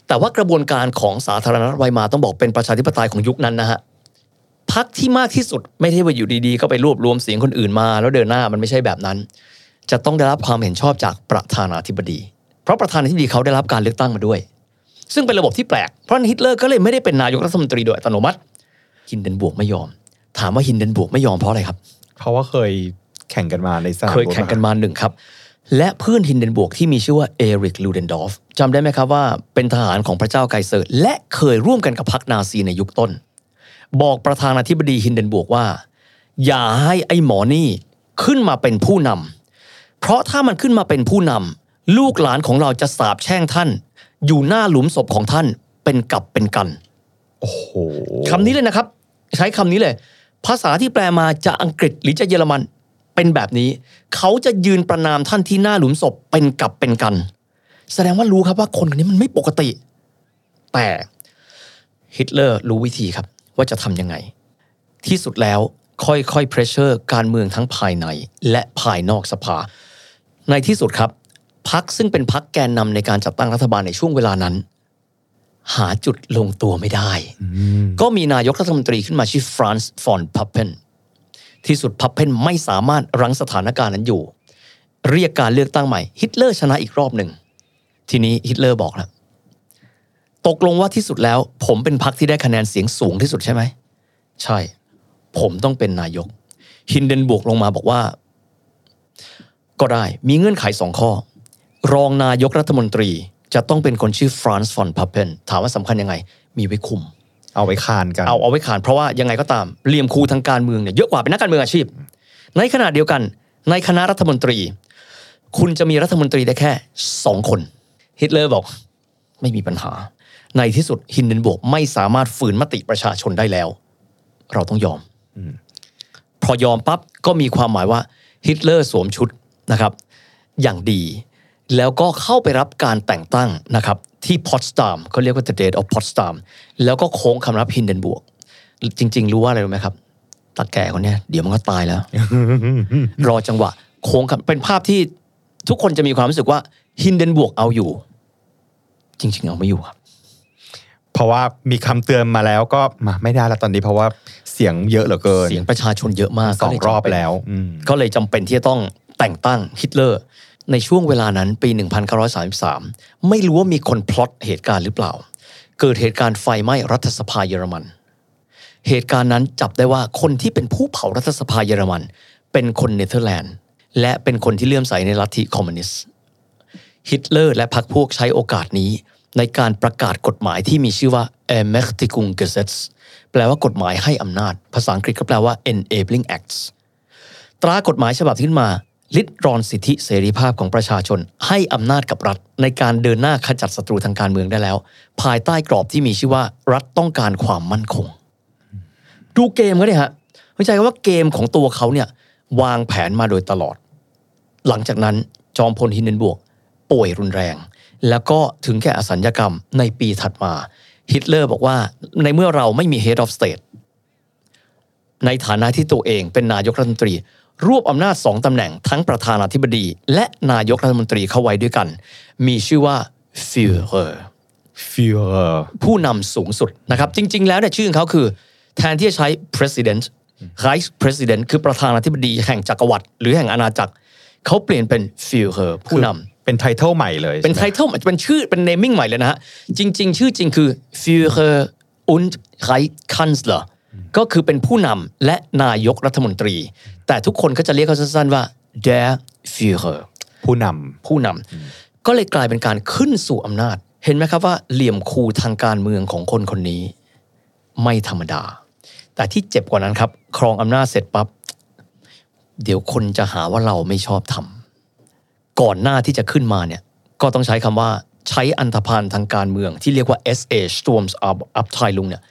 แต่ว่ากระบวนการของสาธารณรัฐไวมาต้องบอกเป็นประชาธิปไตยของยุคนั้นนะฮะ พักที่มากที่สุดไม่ใช่ว่าอยู่ดีๆก็ไปรวบรวมเสียงคนอื่นมา แล้วเดินหน้ามันไม่ใช่แบบนั้น จะต้องได้รับความเห็นชอบจากประธานาธิบดี เพราะประธานาธิบดีเขาได้รับการเลือกตั้งมาด้วย ซึ่งเป็นระบบที่แปลกเพราะฉะนั้นฮิตเลอร์ก็เลยไม่ได้เป็นนายกรัฐมนตรีโดยอัตโนมัติฮินเดนบวกไม่ยอม ถามว่าฮินเดนบวกไม่ยอมเพราะอะไรครับ เพราะว่าเคยแข่งกันมาในสนามเคยแข่งกันมาหนึ่งครับและเพื่อนฮินเดนบวกที่มีชื่อว่าเอริกลูเดนดอฟจำได้ไหมครับว่าเป็นทหารของพระเจ้าไกเซอร์ และเคยร่วมกันกับพรรคนาซีในยุคต้น บอกประธานาธิบดีฮินเดนบวกว่า อย่าให้ไอ้หมอนี่ขึ้นมาเป็นผู้นำเพราะถ้ามันขึ้นมาเป็นผู้นำลูกหลานของเราจะสาบแช่งท่าน อยู่หน้าหลุมศพของท่านเป็นกับเป็นกันโอ้โหคำนี้เลยนะครับ ใช้คำนี้เลย ภาษาที่แปลมาจะอังกฤษหรือจะเยอรมันเป็นแบบนี้ เขาจะยืนประนามท่านที่หน้าหลุมศพเป็นกับเป็นกัน แสดงว่ารู้ครับว่าคนคนนี้มันไม่ปกติ แต่ฮิตเลอร์รู้วิธีครับ ว่าจะทำยังไง ที่สุดแล้วค่อยๆเพรสเชอร์การเมืองทั้งภายในและภายนอกสภา ในที่สุดครับพรรคซึ่งเป็นพรรคแกนนำในการจัดตั้งรัฐบาลในช่วงเวลานั้น หาจุดลงตัวไม่ได้ ก็มีนายกรัฐมนตรีขึ้นมาชื่อฟรานซ์ฟอนพัพเพนที่สุดพัพเพนไม่สามารถรั้งสถานการณ์นั้นอยู่ เรียกการเลือกตั้งใหม่ ฮิตเลอร์ชนะอีกรอบหนึ่ง ทีนี้ฮิตเลอร์บอกแล้ว ตกลงว่าที่สุดแล้ว ผมเป็นพรรคที่ได้คะแนนเสียงสูงที่สุดใช่ไหม ใช่ ผมต้องเป็นนายก ฮินเดนบวกลงมาบอกว่า ก็ได้มีเงื่อนไขสองข้อ รองนายกรัฐมนตรีจะต้องเป็นคนชื่อฟรานซ์ฟอนพัพเพนถามว่าสำคัญยังไง มีไว้คุม เอาไว้คานกัน เอาเอาไว้คานเพราะว่ายังไงก็ตามเหลี่ยมครูทางการเมืองเนี่ยเยอะกว่าเป็นนักการเมืองอาชีพ ในขณะเดียวกัน ในคณะรัฐมนตรี คุณจะมีรัฐมนตรีได้แค่สองคน ฮิตเลอร์บอก ไม่มีปัญหา ในที่สุดฮินเดนบวกไม่สามารถฝืนมติประชาชนได้แล้ว เราต้องยอมพอยอมปั๊บก็มีความหมายว่าฮิตเลอร์สวมชุดนะครับ อย่างดี แล้วก็เข้าไปรับการแต่งตั้งนะครับ ที่พอตสตามเขาเรียกว่า the date of Potsdam แล้วก็โค้งคำนับฮินเดนบวก จริง ๆ รู้ว่าอะไรรู้ไหมครับตาแก่คนเนี้ยเดี๋ยวมันก็ตายแล้ว รอจังหวะ โค้งคำเป็นภาพที่ทุกคนจะมีความรู้สึกว่าฮินเดนบวกเอาอยู่ จริง ๆ เอาไม่อยู่ครับเพ เพราะว่ามีคำเตือนมาแล้วก็มาไม่ได้แล้วตอนนี้เพราะว่าเสียงเยอะเหลือเกิน เสียงประชาชนเยอะมากสองก็เลยรอบจำเป็นแล้วอืมก็เลยจำเป็นที่จะต้องแต่งตั้งฮิตเลอร์ ในช่วงเวลานั้นปี 1933 ไม่รู้ว่ามีคนพล็อตเหตุการณ์หรือเปล่า เกิดเหตุการณ์ไฟไหม้รัฐสภาเยอรมัน เหตุการณ์นั้นจับได้ว่าคนที่เป็นผู้เผารัฐสภาเยอรมัน เป็นคนเนเธอร์แลนด์ และเป็นคนที่เลื่อมใสในลัทธิคอมมิวนิสต์ฮิตเลอร์และพรรคพวกใช้โอกาสนี้ ในการประกาศกฎหมายที่มีชื่อว่า Ermächtigung Gesetz แปลว่ากฎหมายให้อำนาจ ภาษาอังกฤษก็แปลว่า Enabling Acts ตรากฎหมายฉบับที่ขึ้นมาลิดรอนสิทธิเสรีภาพของประชาชน ให้อำนาจกับรัฐ ในการเดินหน้าขจัดศัตรูทางการเมืองได้แล้ว ภายใต้กรอบที่มีชื่อว่า รัฐต้องการความมั่นคง ดูเกมก็ได้ฮะเข้าใจว่าเกมของตัวเขาเนี่ยวางแผนมาโดยตลอด หลังจากนั้นจอมพลฮินเดนบวก ป่วยรุนแรง แล้วก็ถึงแก่อสัญญกรรมในปีถัดมาฮิตเลอร์บอกว่าในเมื่อเราไม่มี Head of State ในฐานะที่ตัวเองเป็นนายกรัฐมนตรี รวบอำนาจสองตำแหน่งทั้งประธานาธิบดี และนายกรัฐมนตรีเข้าไว้ด้วยกัน มีชื่อว่าฟิวเรอร์ Führer ผู้นำสูงสุดนะครับ จริง ๆ แล้วเนี่ยชื่อของเขาคือ แทนที่จะใช้ president vice president คือประธานาธิบดีแห่งจักรวรรดิหรือแห่งอาณาจักรเขาเปลี่ยนเป็น Führer ผู้นำ เป็นไทเทลใหม่เลยเป็นไทใช่ไหมเทลเป็นชื่อเป็นเนมิ่งใหม่เลยนะฮะจริง ๆ ชื่อจริงคือ Führer und Reichskanzler ก็คือเป็นผู้นำและนายกรัฐมนตรี แต่ทุกคนก็จะเรียกเขาสั้นๆว่า der Führer ผู้นผู้นำก็เลยกลายเป็นการขึ้นสู่อำนาจ เห็นไหมครับว่าเหลี่ยมคูทางการเมืองของคนคนนี้ ไม่ธรรมดา แต่ที่เจ็บกว่านั้นครับ ครองอำนาจเสร็จปั๊บเดี๋ยวคนจะหาว่าเราไม่ชอบทำ ก่อนหน้าที่จะขึ้นมาเนี่ยก็ต้องใช้คำว่าใช้อันธพาลทางการเมืองที่เรียกว่า SA Storms Up Up ไทลุงเนี่ย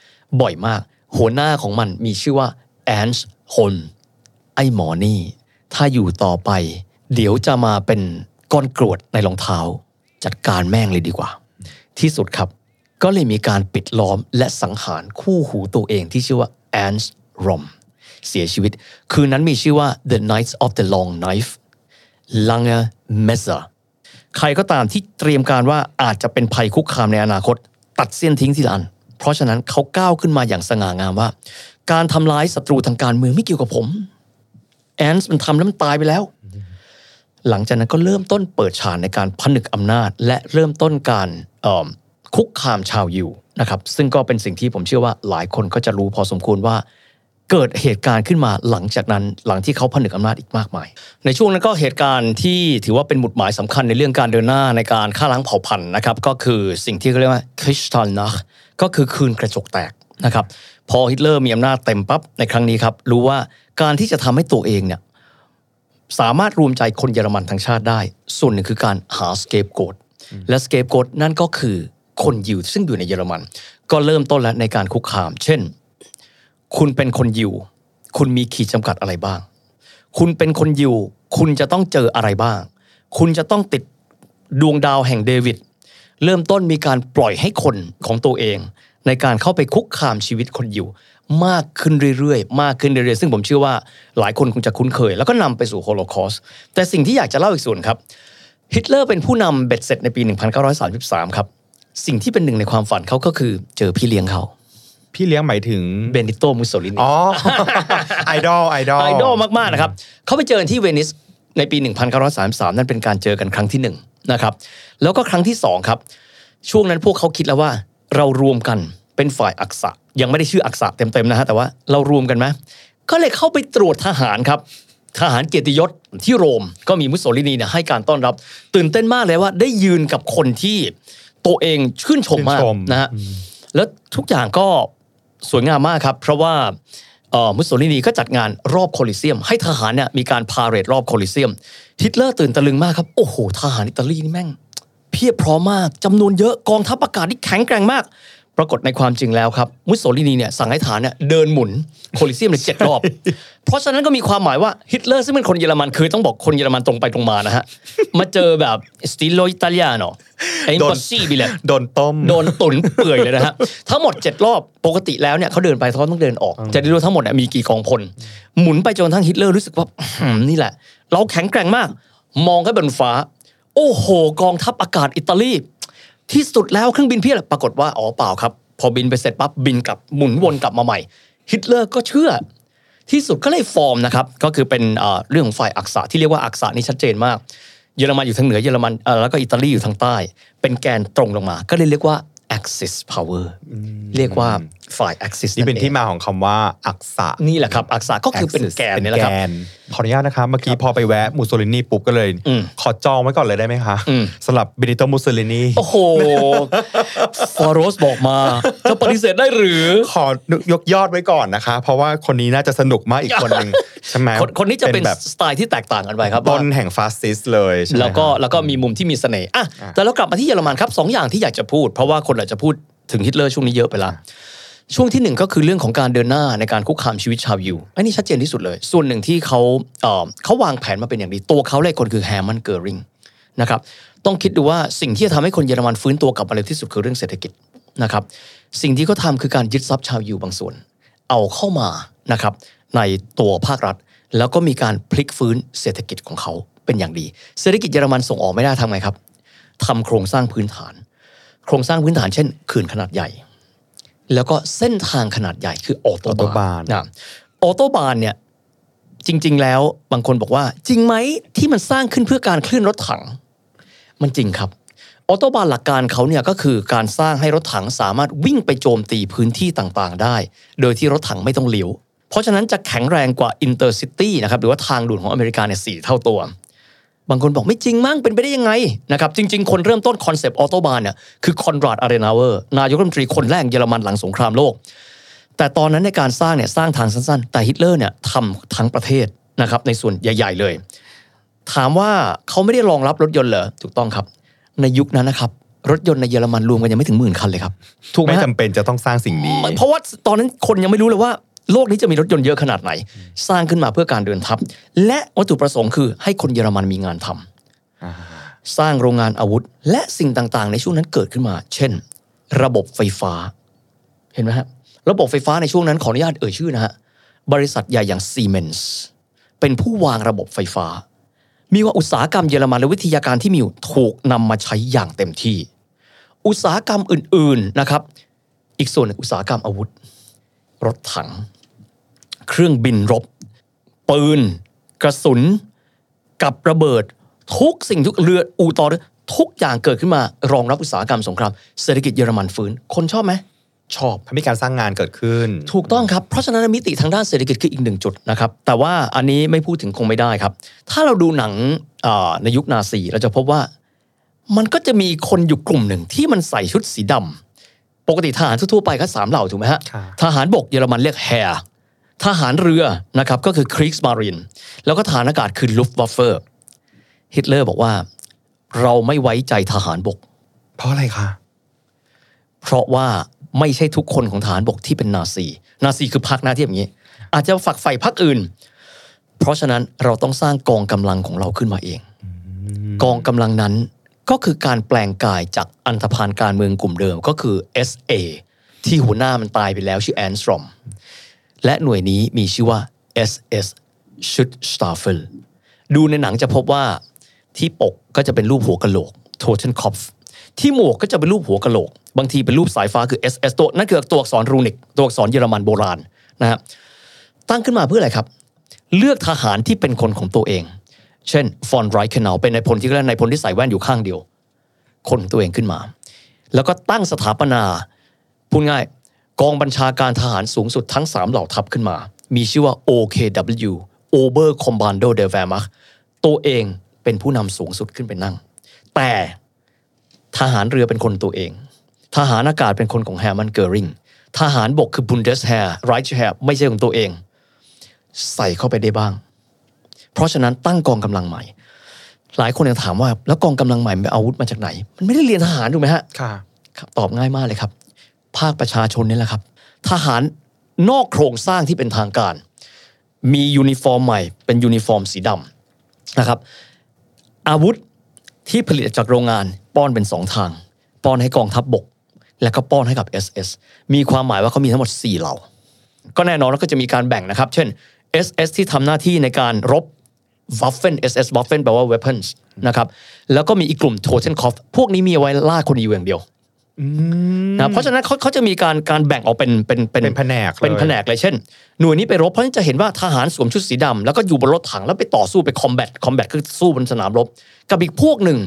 บ่อยมาก หัวหน้าของมันมีชื่อว่าแอนส์ฮนไอ้หมอนี่ ถ้าอยู่ต่อไป เดี๋ยวจะมาเป็นก้อนกรวดในรองเท้า จัดการแม่งเลยดีกว่า ที่สุดครับ ก็เลยมีการปิดล้อมและสังหารคู่หูตัวเองที่ชื่อว่าแอนส์รอมเสียชีวิต คืนนั้นมีชื่อว่า The Knights of the Long Knife Lange Messer ใครก็ตามที่เตรียมการว่าอาจจะเป็นภัยคุกคามในอนาคต ตัดเส้นทิ้งทีละอัน เพราะฉะนั้นเขาก้าวขึ้นมาอย่างสง่างามว่า การทำร้ายศัตรูทางการเมืองไม่เกี่ยวกับผมแอนส์มันทำแล้วมันตายไปแล้ว หลังจากนั้นก็เริ่มต้นเปิดฉากในการผนึกอำนาจ และเริ่มต้นการคุกคามชาวยิวนะครับซึ่งก็เป็นสิ่งที่ผมเชื่อว่าหลายคนก็จะรู้พอสมควรว่า เกิดเหตุการณ์ขึ้นมาหลังจากนั้นหลังที่เขาผนึกอำนาจอีกมากมาย ในช่วงนั้นก็เหตุการณ์ที่ถือว่าเป็นหมุดหมายสำคัญในเรื่องการเดินหน้าในการฆ่าล้างเผ่าพันธุ์นะครับก็คือสิ่งที่เขาเรียกว่าคริสตัลนักก็คือคืนกระจกแตกนะครับพอฮิตเลอร์มีอำนาจเต็มปั๊บในครั้งนี้ครับรู้ว่าการที่จะทำให้ตัวเองเนี่ยสามารถรวมใจคนเยอรมันทั้งชาติได้ ส่วนหนึ่งคือการหาสเกปโกดและสเกปโกดนั่นก็คือคนยิวซึ่งอยู่ในเยอรมัน ก็เริ่มต้นแล้วในการคุกคาม เช่น คุณเป็นคนยิว คุณมีขีดจำกัดอะไรบ้าง คุณเป็นคนยิว คุณจะต้องเจออะไรบ้าง คุณจะต้องติดดวงดาวแห่งเดวิดเริ่มต้นมีการปล่อยให้คนของตัวเอง ในการเข้าไปคุกคามชีวิตคนยิวมากขึ้นเรื่อยๆ มากขึ้นเรื่อยๆ ซึ่งผมเชื่อว่าหลายคนคงจะคุ้นเคย แล้วก็นำไปสู่โฮโลคอสต์แต่สิ่งที่อยากจะเล่าอีกส่วนครับฮิตเลอร์เป็นผู้นำเบ็ดเสร็จในปี 1933 ครับ สิ่งที่เป็นหนึ่งในความฝันเขาก็คือเจอพี่เลี้ยงเขา พี่เลี้ยงหมายถึงเบนิโตมุสโสลินีอ๋อไอดอลไอดอลไอดอลมากๆนะครับเขาไปเจอกันที่เวนิสในปี 1933 นั่นเป็นการเจอกันครั้งที่หนึ่งนะครับแล้วก็ครั้งที่สองครับช่วงนั้นพวกเขาคิดแล้วว่า เรารวมกันเป็นฝ่ายอักษะ ยังไม่ได้ชื่ออักษะเต็มๆนะฮะแต่ว่าเรารวมกันไหมก็เลยเข้าไปตรวจทหารครับทหารเกียรติยศที่โรมก็มีมุสโสลินีเนี่ยให้การต้อนรับ ตื่นเต้นมากเลยว่าได้ยืนกับคนที่ตัวเองชื่นชมมากชื่นชมนะฮะแล้วทุกอย่างก็ สวยงามมากครับ เพราะว่ามุสโสลินีก็จัดงานรอบโคลิเซียม ให้ทหารเนี่ยมีการ parade รอบโคลิเซียม ฮิตเลอร์ตื่นตะลึงมากครับ โอ้โห ทหารอิตาลีนี่แม่ง เพียบพร้อมมากจำนวนเยอะกองทัพอากาศที่แข็งแกร่งมาก ปรากฏในความจริงแล้วครับ มุสโสลินีเนี่ยสั่งให้ทหารเนี่ยเดินหมุนโคลิเซียมเลยเจ็ดรอบ เพราะฉะนั้นก็มีความหมายว่าฮิตเลอร์ซึ่งเป็นคนเยอรมันคือต้องบอกคนเยอรมันตรงไปตรงมานะฮะมาเจอแบบ stile italiano อ โดน possibileโดนต้ม โดนตุนเปื่อยเลยนะฮะทั้งหมด 7 รอบปกติแล้วเนี่ยเขาเดินไปเขาต้องเดินออก จะได้รู้ทั้งหมดเนี่ยมีกี่กองพล หมุนไปจนทั้งฮิตเลอร์รู้สึกว่าอื้อหือนี่แหละ เราแข็งแกร่งมาก มองขึ้นบนฟ้า โอ้โห กองทัพอากาศอิตาลี ที่สุดแล้วเครื่องบินเพียบเลยปรากฏว่าอ๋อเปล่าครับ พอบินไปเสร็จปั๊บบินกลับหมุนวนกลับมาใหม่ฮิตเลอร์ก็เชื่อที่สุดก็เลยฟอร์มนะครับก็คือเป็นเอ่อเรื่องของฝ่ายอักษะที่เรียกว่าอักษะนี่ชัดเจนมาก เยอรมันอยู่ทางเหนือเยอรมันเอ่อแล้วก็อิตาลีอยู่ทางใต้ เป็นแกนตรงลงมา ก็เลยเรียกว่า Axis Power เรียกว่า ฝ่าย Axis นี่เป็นที่องมาของคำว่าอักษะนี่แหละครับ อักษะก็คือเป็นแกนนี่แหละครับขออนุญาตนะครับเมื่อกี้พอไปแวะมูสโสลินีปุ๊บก็เลยอืมขอจองไว้ก่อนเลยได้ไหมคะอืมสำหรับเบนิโตมูสโสลินีโอ้โหฟอโรสบอกมาจะปฏิเสธได้หรือ ขอยกยอดไว้ก่อนนะคะ เพราะว่าคนนี้น่าจะสนุกมากอีกคนหนึ่งใช่ไหมคนคนนี้จะเป็นแบบสไตล์ที่แตกต่างกันไปครับต้ว่านแห่งฟาสซิสต์เลยใช่ไหมแล้วก็ครับแล้วก็มีมุมที่มีเสน่ห์อะแต่เรากลับมาที่เยอรมันครับสองอย่างที่อยากจะพูด เพราะว่าคนอาจจะพูดถึงฮิตเลอร์ช่วงนี้เยอะไปละ ช่วงที่หนึ่งก็คือเรื่องของการเดินหน้าในการคุกคามชีวิตชาวยิวอันนี้ชัดเจนที่สุดเลย ส่วนหนึ่งที่เขาเเขาวางแผนมาเป็นอย่างดีตัวเขาเลยคนคือแฮมันเกอริงนะครับต้องคิดดูว่าสิ่งที่จะทำให้คนเยอรมันฟื้นตัวกลับมาเร็วที่สุดคือเรื่องเศรษฐกิจนะครับสิ่งที่เขาทำคือการยึดทรัพย์ชาวยิวบางส่วน เอาเข้ามานะครับในตัวภาครัฐ แล้วก็มีการพลิกฟื้นเศรษฐกิจของเขาเป็นอย่างดี เศรษฐกิจเยอรมันส่งออกไม่ได้ทำไงครับทำโครงสร้างพื้นฐาน โครงสร้างพื้นฐานเช่นเขื่อนขนาดใหญ่ แล้วก็เส้นทางขนาดใหญ่คือ Auto Autobahn บานนะ Autobahn เนี่ยจริง ๆ แล้วบางคนบอกว่า จริงไหมที่มันสร้างขึ้นเพื่อการเคลื่อนรถถัง มันจริงครับ Autobahn หลักการเขาเนี่ยก็คือการสร้างให้รถถังสามารถวิ่งไปโจมตีพื้นที่ต่างๆ ได้ โดยที่รถถังไม่ต้องเลี้ยว เพราะฉะนั้นจะแข็งแรงกว่า Intercity นะครับหรือว่าทางด่วนของอเมริกาเนี่ยสี่เท่าตัว บางคนบอกไม่จริงมั้งเป็นไปได้ยังไงนะครับจริง ๆ คนเริ่มต้น concept Autobahn เนี่ยคือคอนราดอาเดเนาเออร์นายกรัฐมนตรีคนแรกเยอรมันหลังสงครามโลก แต่ตอนนั้นในการสร้างเนี่ยสร้างทางสั้นๆ แต่ฮิตเลอร์เนี่ยทำทั้งประเทศนะครับในส่วนใหญ่ ๆ เลย ถามว่าเขาไม่ได้รองรับรถยนต์เหรอถูกต้องครับ ในยุคนั้นนะครับรถยนต์ในเยอรมันรวมกันยังไม่ถึงหมื่นคันเลยครับ ถูกไหมไม่ฮะจำเป็นจะต้องสร้างสิ่งนี้ เพราะว่าตอนนั้นคนยังไม่รู้เลยว่า โลกนี้จะมีรถยนต์เยอะขนาดไหน สร้างขึ้นมาเพื่อการเดินทัพ และวัตถุประสงค์คือให้คนเยอรมันมีงานทำสร้างโรงงานอาวุธ และสิ่งต่างๆ ในช่วงนั้นเกิดขึ้นมา เช่น ระบบไฟฟ้า เห็นไหมฮะระบบไฟฟ้าในช่วงนั้นขออนุญาตเอ่ยชื่อนะฮะบริษัทใหญ่อย่างซีเมนส์เป็นผู้วางระบบไฟฟ้า มีว่าอุตสาหกรรมเยอรมันและวิทยาการที่มีอยู่ถูกนำมาใช้อย่างเต็มที่ อุตสาหกรรมอื่นๆนะครับ อีกส่วนหนึ่งอุตสาหกรรมอาวุธ รถถัง เครื่องบินรบ ปืน กระสุน กับระเบิด ทุกสิ่งทุกเรืออูต่อเรือทุกอย่างเกิดขึ้นมารองรับอุตสาหกรรมสงครามเศรษฐกิจเยอรมันฟื้น คนชอบไหมชอบมีการสร้างงานเกิดขึ้น ถูกต้องครับ เพราะฉะนั้นมิติทางด้านเศรษฐกิจคืออีกหนึ่งจุดนะครับ แต่ว่าอันนี้ไม่พูดถึงคงไม่ได้ครับ ถ้าเราดูหนังเอ่อในยุคนาซีเราจะพบว่า มันก็จะมีคนอยู่กลุ่มหนึ่งที่มันใส่ชุดสีดำ ปกติทหารทั่วๆไปก็สามเหล่าถูกไหมฮะครับทหารบกเยอรมันเรียก Heer ทหารเรือนะครับก็คือ Kriegsmarine แล้วก็ทหารอากาศคือ Luftwaffe ฮิตเลอร์บอกว่า เราไม่ไว้ใจทหารบก เพราะอะไรคะเพราะว่าไม่ใช่ทุกคนของทหารบกที่เป็นนาซี นาซีคือพรรคหน้าที่อย่างนี้ อาจจะฝักใฝ่พรรคอื่น เพราะฉะนั้นเราต้องสร้างกองกำลังของเราขึ้นมาเอง กองกำลังนั้น ก็คือการแปลงกายจากอันธพาลการเมืองกลุ่มเดิมก็คือ SA ที่หัวหน้ามันตายไปแล้วชื่อแอนสตรอมและหน่วยนี้มีชื่อว่า SS s c h u t s t a f f e l ดูในหนังจะพบว่าที่ปกก็จะเป็นรูปหัวกะโหลก Totenkopf ที่หมวกก็จะเป็นรูปหัวกะโหลก บางทีเป็นรูปสายฟ้าคือ SS ตัวนั่นคือตัวอักษรรูนิก ตัวอักษรเยอรมันโบราณนะฮะตั้งขึ้นมาเพื่ออะไรครับ เลือกทหารที่เป็นคนของตัวเอง เช่นฟอนไรค์เคนลเป็นนายพลที่เรียกนายพลที่ใส่แว่นอยู่ข้างเดียว คนตัวเองขึ้นมา แล้วก็ตั้งสถาปนา พูดง่ายกองบัญชาการทหารสูงสุดทั้ง 3 เหล่าทัพขึ้นมา มีชื่อว่า OKW Ober Kommando der Wehrmacht ตัวเองเป็นผู้นำสูงสุดขึ้นไปนั่ง แต่ทหารเรือเป็นคนตัวเอง ทหารอากาศเป็นคนของแฮร์มันเกอริงทหารบกคือ Bundesheer Reichsheer ไม่ใช่ของตัวเอง ใส่เข้าไปได้บ้าง เพราะฉะนั้นตั้งกองกำลังใหม่ หลายคนยังถามว่า แล้วกองกำลังใหม่มันไปเอาอาวุธมาจากไหน มันไม่ได้เรียนทหารถูกไหมฮะค่ะครับตอบง่ายมากเลยครับ ภาคประชาชนนี่แหละครับ ทหารนอกโครงสร้างที่เป็นทางการ มียูนิฟอร์มใหม่ เป็นยูนิฟอร์มสีดำนะครับ อาวุธที่ผลิตจากโรงงานป้อนเป็นสองทาง ป้อนให้กองทัพบบก และก็ป้อนให้กับ SS มีความหมายว่าเขามีทั้งหมด 4 เหล่า ก็แน่นอนแล้วก็จะมีการแบ่งนะครับ เช่น SS ที่ทำหน้าที่ในการรบ Waffen SS Waffen แปลว่า weapons นะครับแล้วก็มีอีกกลุ่ม Totenkopf พวกนี้มีเอาไว้ล่าคนอีอย่างเดียวนะเพราะฉะนั้นเขาเขาจะมีการการแบ่งออกเป็นเป็นเป็นแผนกเลยเป็นแผนกเลยเช่น หน่วยนี้ไปรบเพราะฉะนั้นจะเห็นว่าทหารสวมชุดสีดำแล้วก็อยู่บนรถถังแล้วไปต่อสู้ไปคอมแบทคอมแบทคือสู้บนสนามรบ กับอีกพวกหนึ่ง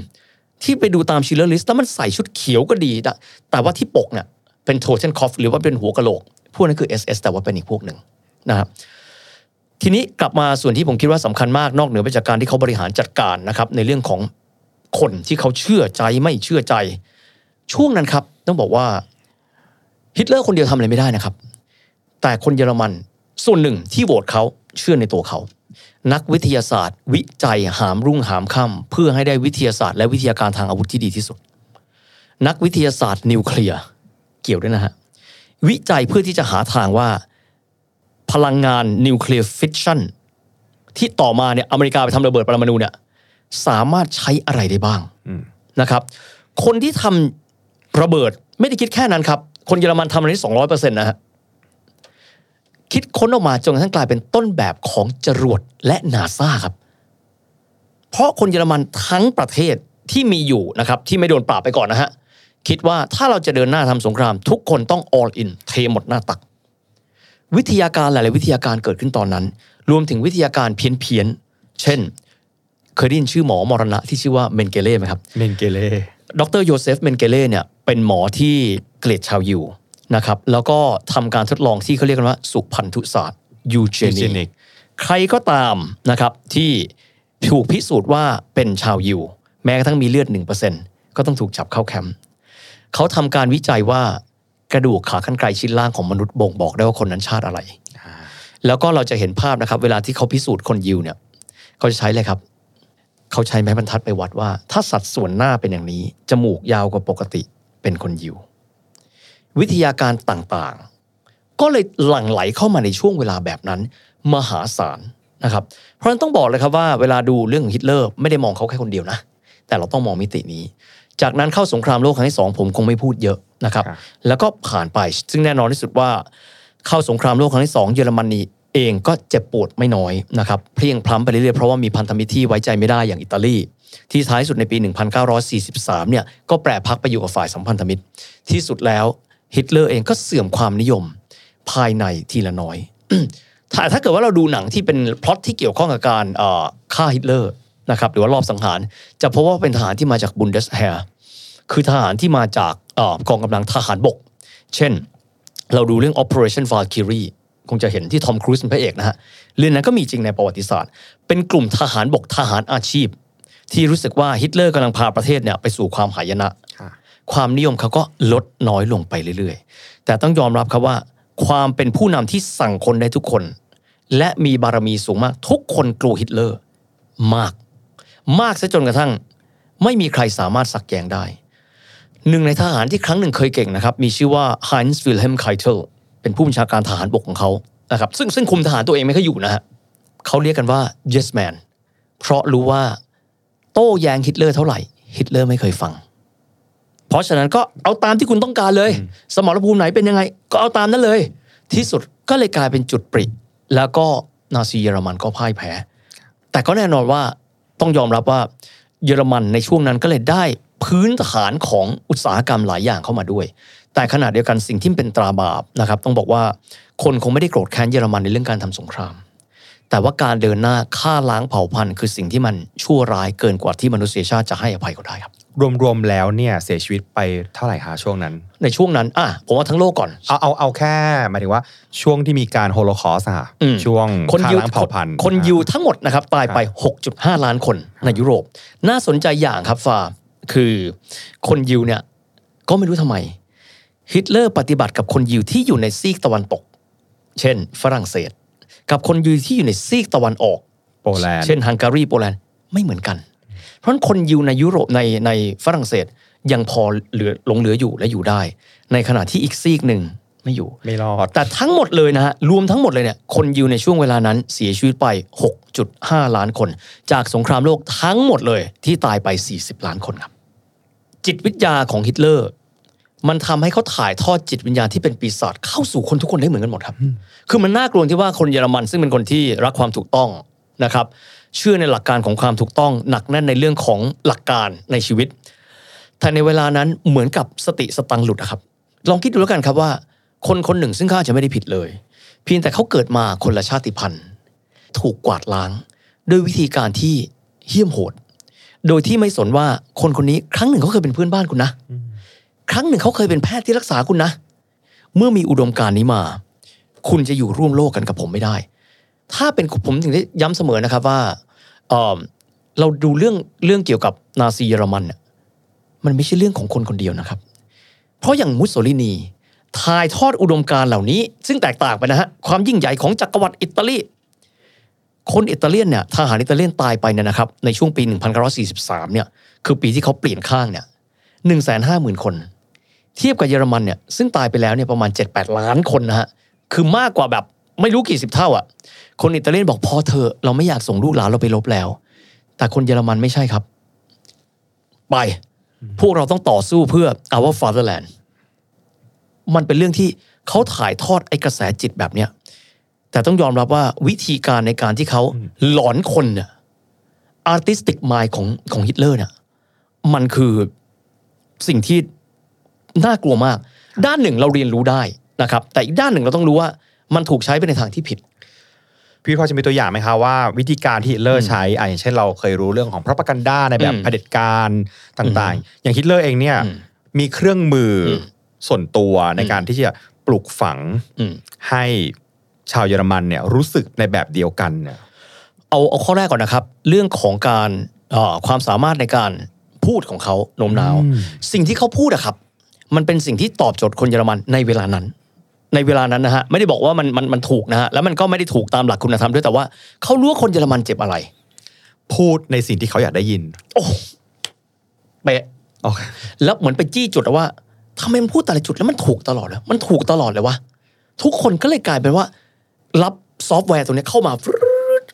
ที่ไปดูตาม Schindler's List แล้วมันใส่ชุดเขียวก็ดีนะแต่ว่าที่ปกเนี่ยเป็น Totenkopf หรือว่าเป็นหัวกะโหลก พวกนั้นคือ SS แต่ว่าเป็นอีกพวกหนึ่งนะครับ ทีนี้กลับมาส่วนที่ผมคิดว่าสำคัญมากนอกเหนือไปจากการที่เขาบริหารจัดการนะครับ ในเรื่องของคนที่เขาเชื่อใจไม่เชื่อใจ ช่วงนั้นครับต้องบอกว่าฮิตเลอร์คนเดียวทำอะไรไม่ได้นะครับ แต่คนเยอรมันส่วนหนึ่งที่โหวตเขาเชื่อในตัวเขา นักวิทยาศาสตร์ วิจัยหามรุ่งหามค่ำเพื่อให้ได้วิทยาศาสตร์และวิทยาการทางอาวุธที่ดีที่สุด นักวิทยาศาสตร์นิวเคลียร์เกี่ยวด้วยนะฮะวิจัยเพื่อที่จะหาทางว่า พลังงานนิวเคลียร์ฟิชชันที่ต่อมาเนี่ยอเมริกาไปทำระเบิดปรมาณูเนี่ยสามารถใช้อะไรได้บ้างนะครับ คนที่ทำระเบิดไม่ได้คิดแค่นั้นครับ คนเยอรมันทำอันนี้สองร้อยเปอร์เซ็นต์นะฮะคิดค้นออกมาจนกระทั่งกลายเป็นต้นแบบของจรวดและนาซาครับ เพราะคนเยอรมันทั้งประเทศที่มีอยู่นะครับ ที่ไม่โดนปราบไปก่อนนะฮะคิดว่าถ้าเราจะเดินหน้าทำสงคราม ทุกคนต้อง all in เทหมดหน้าตัก วิทยาการหลาย ๆ วิทยาการเกิดขึ้นตอนนั้น รวมถึงวิทยาการเพี้ยน ๆ เช่น เคยได้ยินชื่อหมอมรณะที่ชื่อว่าเมนเกเล่ไหมครับ เมนเกเล่ดรโยเซฟเมนเกเล่เนี่ยเป็นหมอที่เกรดชาวยิวนะครับ แล้วก็ทำการทดลองที่เขาเรียกกันว่า สุพันธุศาสตร์ยูเจนิ Eugenic กใครก็ตามนะครับที่ถูกพิสูจน์ว่าเป็นชาวยิว แม้กระทั่งมีเลือด 1%ก็ต้องถูกจับเข้าแคมป์เขาทำการวิจัยว่า กระดูกขาขั้นไกลชิ้นล่างของมนุษย์บ่งบอกได้ว่าคนนั้นชาติอะไร แล้วก็เราจะเห็นภาพนะครับ เวลาที่เขาพิสูจน์คนยิวเนี่ยเขาจะใช้เลยครับ เขาใช้ไม้บรรทัดไปวัดว่า ถ้าสัดส่วนหน้าเป็นอย่างนี้ จมูกยาวกว่าปกติเป็นคนยิว วิทยาการต่างๆ ก็เลยหลั่งไหลเข้ามาในช่วงเวลาแบบนั้น มหาศาลนะครับ เพราะฉะนั้นต้องบอกเลยครับว่าเวลาดูเรื่องของฮิตเลอร์ไม่ได้มองเขาแค่คนเดียวนะ แต่เราต้องมองมิตินี้ จากนั้นเข้าสงครามโลกครั้งที่สองผมคงไม่พูดเยอะนะครับครับ แล้วก็ผ่านไปซึ่งแน่นอนที่สุดว่า เข้าสงครามโลกครั้งที่สองเยอรมนีเองก็เจ็บปวดไม่น้อยนะครับเพลียงพล้ำไปเรื่อยๆเพราะว่ามีพันธมิตรที่ไว้ใจไม่ได้อย่างอิตาลี ที่ท้ายสุดในปี 1943 เนี่ยก็แปรพักตร์ไปอยู่กับฝ่ายสัมพันธมิตร ที่สุดแล้วฮิตเลอร์เองก็เสื่อมความนิยมภายในทีละน้อยถ้าถ้าเกิดว่าเราดูหนังที่เป็นพล็อตที่เกี่ยวข้องกับการเอ่อฆ่าฮิตเลอร์ นะครับหรือว่าลอบสังหาร จะพบว่าเป็นทหารที่มาจาก Bundesheer คือทหารที่มาจากเอ่อกองกำลังทหารบก เช่น เราดูเรื่อง Operation Valkyrie คงจะเห็นที่ทอมครูซเป็นพระเอกนะฮะเรื่องนั้นก็มีจริงในประวัติศาสตร์ เป็นกลุ่มทหารบกทหารอาชีพ ที่รู้สึกว่าฮิตเลอร์กำลังพาประเทศเนี่ยไปสู่ความหายนะค่ะความนิยมเขาก็ลดน้อยลงไปเรื่อยๆ แต่ต้องยอมรับครับว่า ความเป็นผู้นำที่สั่งคนได้ทุกคน และมีบารมีสูงมากทุกคนกลัวฮิตเลอร์มาก มากซะจนกระทั่ง ไม่มีใครสามารถสักแยงได้ หนึ่งในทหารที่ครั้งหนึ่งเคยเก่งนะครับ มีชื่อว่า Heinz Wilhelm Keitel เป็นผู้บัญชาการทหารบกของเขานะครับซึ่งซึ่งคุมทหารตัวเองไม่ค่อยอยู่นะฮะเขาเรียกกันว่า yes man เพราะรู้ว่าโต้แย้งฮิตเลอร์เท่าไหร่ฮิตเลอร์ไม่เคยฟัง เพราะฉะนั้นก็เอาตามที่คุณต้องการเลย สมรภูมิไหนเป็นยังไง ก็เอาตามนั้นเลย ที่สุดก็เลยกลายเป็นจุดปริแล้วก็นาซีเยอรมันก็พ่ายแพ้ แต่ก็แน่นอนว่า ต้องยอมรับว่าเยอรมันในช่วงนั้นก็เลยได้พื้นฐานของอุตสาหกรรมหลายอย่างเข้ามาด้วย แต่ขณะเดียวกันสิ่งที่เป็นตราบาปนะครับ ต้องบอกว่าคนคงไม่ได้โกรธแค้นเยอรมันในเรื่องการทำสงคราม แต่ว่าการเดินหน้าฆ่าล้างเผ่าพันธุ์คือสิ่งที่มันชั่วร้ายเกินกว่าที่มนุษยชาติจะให้อภัยเขาได้ครับ รวมๆแล้วเนี่ยเสียชีวิตไปเท่าไหร่คะช่วงนั้น ในช่วงนั้นอะผมว่าทั้งโลกก่อน เอาเอาเอาแค่หมายถึงว่าช่วงที่มีการโฮโลคอสต์อะอืมช่วงคนฆ่ายิวล้างเผ่าพันธุ์คนยิวทั้งหมดนะครับตายไป 6.5 ล้านคนในยุโรป น่าสนใจอย่างครับฟาคือคนยิวเนี่ยก็ไม่รู้ทำไม ฮิตเลอร์ปฏิบัติกับคนยิวที่อยู่ในซีกตะวันตก เช่น ฝรั่งเศส กับคนยิวที่อยู่ในซีกตะวันออกโปแลนด์เช่นฮังการีโปแลนด์ไม่เหมือนกัน เพราะฉะนั้นคนยิวในยุโรปในในฝรั่งเศส ยังพอเหลือหลงเหลืออยู่และอยู่ได้ ในขณะที่อีกซีกหนึ่งไม่อยู่ไม่รอดแต่ทั้งหมดเลยนะฮะรวมทั้งหมดเลยเนี่ยคนยิวในช่วงเวลานั้นเสียชีวิตไป 6.5 ล้านคน จากสงครามโลกทั้งหมดเลยที่ตายไป 40 ล้านคนครับ จิตวิทยาของฮิตเลอร์ มันทำให้เขาถ่ายทอดจิตวิญญาณที่เป็นปีศาจเข้าสู่คนทุกคนได้เหมือนกันหมดครับ คือมันน่ากลัวที่ว่าคนเยอรมันซึ่งเป็นคนที่รักความถูกต้องนะครับ เชื่อในหลักการของความถูกต้องหนักแน่นในเรื่องของหลักการในชีวิต แต่ในเวลานั้นเหมือนกับสติสตังหลุดครับ ลองคิดดูแล้วกันครับว่า คนคนหนึ่งซึ่งเขาอาจจะไม่ได้ผิดเลย เพียงแต่เขาเกิดมาคนละชาติพันธุ์ ถูกกวาดล้าง ด้วยวิธีการที่เหี้ยมโหด โดยที่ไม่สนว่าคนคนนี้ครั้งหนึ่งเขาเคยเป็นเพื่อนบ้านคุณนะ ครั้งหนึ่งเขาเคยเป็นแพทย์ที่รักษาคุณนะ เมื่อมีอุดมการณ์นี้มา คุณจะอยู่ร่วมโลกกันกับผมไม่ได้ ถ้าเป็นผมถึงได้ย้ำเสมอนะครับว่าเเราดูเรื่องเรื่องเกี่ยวกับนาซีเยอรมันเนี่ย มันไม่ใช่เรื่องของคนคนเดียวนะครับ เพราะอย่างมุสโสลินีถ่ายทอดอุดมการเหล่านี้ ซึ่งแตกต่างไปนะฮะความยิ่งใหญ่ของจักรวรรดิอิตาลีคนอิตาเลียนเนี่ยทหารอิตาเลียนตายไปเนี่ยนะครับในช่วงปี 1943 เนี่ยคือปีที่เขาเปลี่ยนข้างเนี่ย150,000 คน เทียบกับเยอรมันเนี่ยซึ่งตายไปแล้วเนี่ยประมาณ 7-8 ล้านคนนะฮะคือมากกว่าแบบไม่รู้กี่สิบเท่าอะ คนอิตาเลียนบอกพอเธอะเราไม่อยากส่งลูกหลานเราไปรบแล้ว แต่คนเยอรมันไม่ใช่ครับ ไป พวกเราต้องต่อสู้เพื่อ our fatherland มันเป็นเรื่องที่เขาถ่ายทอดไอ้กระแสจิตแบบเนี้ยแต่ต้องยอมรับว่าวิธีการในการที่เขาหลอนคนเนี่ย artistic mind ของของฮิตเลอร์เนี่ยมันคือสิ่งที่น่ากลัวมาก ด้านหนึ่งเราเรียนรู้ได้นะครับ แต่อีกด้านหนึ่งเราต้องรู้ว่ามันถูกใช้ไปในทางที่ผิด พี่พอจะมีตัวอย่างไหมคะว่าวิธีการที่ฮิตเลอร์ใช้อะอย่างเช่นเราเคยรู้เรื่องของพระประกันด้าในแบบอืมเผด็จการต่างๆ อย่างฮิตเลอร์เองเนี่ยอืมมีเครื่องมืออมส่วนตัวในการที่จะปลูกฝังอืมให้ชาวเยอรมันเนี่ยรู้สึกในแบบเดียวกันเนี่ยเอาเอาข้อแรกก่อนนะครับ เรื่องของการเอ่อความสามารถในการพูดของเขาโน้มน้าวอืมสิ่งที่เขาพูดอะครับ มันเป็นสิ่งที่ตอบโจทย์คนเยอรมันในเวลานั้น ในเวลานั้นนะฮะไม่ได้บอกว่ามันมันมันถูกนะฮะแล้วมันก็ไม่ได้ถูกตามหลักคุณธรรมด้วยแต่ว่าเขารู้ว่าคนเยอรมันเจ็บอะไร พูดในสิ่งที่เขาอยากได้ยิน โอ้เป๊ะโอเคแล้วเหมือนไปจี้จุดอะว่าทำไมมันพูดแต่ละจุดแล้วมันถูกตลอดเลยมันถูกตลอดเลยวะทุกคนก็เลยกลายเป็นว่า รับซอฟต์แวร์ตัวเนี้ยเข้ามาฟรึด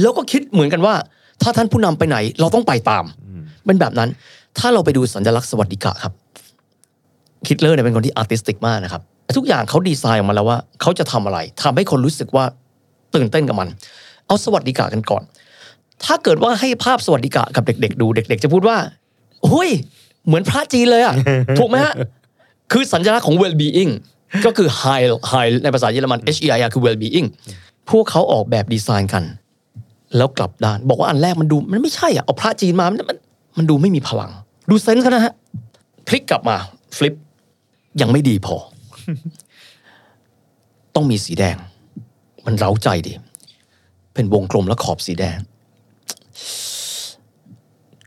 แล้วก็คิดเหมือนกันว่า ถ้าท่านผู้นำไปไหน เราต้องไปตามเป็นแบบนั้น ถ้าเราไปดูสัญลักษณ์สวัสติกะครับฮิตเลอร์เนี่ยเป็นคนที่ artistic มากนะครับ ทุกอย่างเขาดีไซน์ออกมาแล้วว่าเขาจะทำอะไรทำให้คนรู้สึกว่าตื่นเต้นกับมัน เอาสวัสดิกะกันก่อน ถ้าเกิดว่าให้ภาพสวัสดิกะกับเด็ก ๆ ดูเด็ก ๆ จะพูดว่าเฮ้ยเหมือนพระจีนเลยอะถูกไหมฮะคือสัญลักษณ์ของ well-being ก็คือ high high ในภาษาเยอรมัน H E I R คือ well-being พวกเขาออกแบบดีไซน์กัน แล้วกลับด้าน บอกว่าอันแรกมันดูมันไม่ใช่อะเอาพระจีนมามันมันมันดูไม่มีพลัง ดูเซนส์เขานะฮะพลิกกลับมาฟลิปยังไม่ดีพอ ต้องมีสีแดง มันเร้าใจดี เป็นวงกลมและขอบสีแดง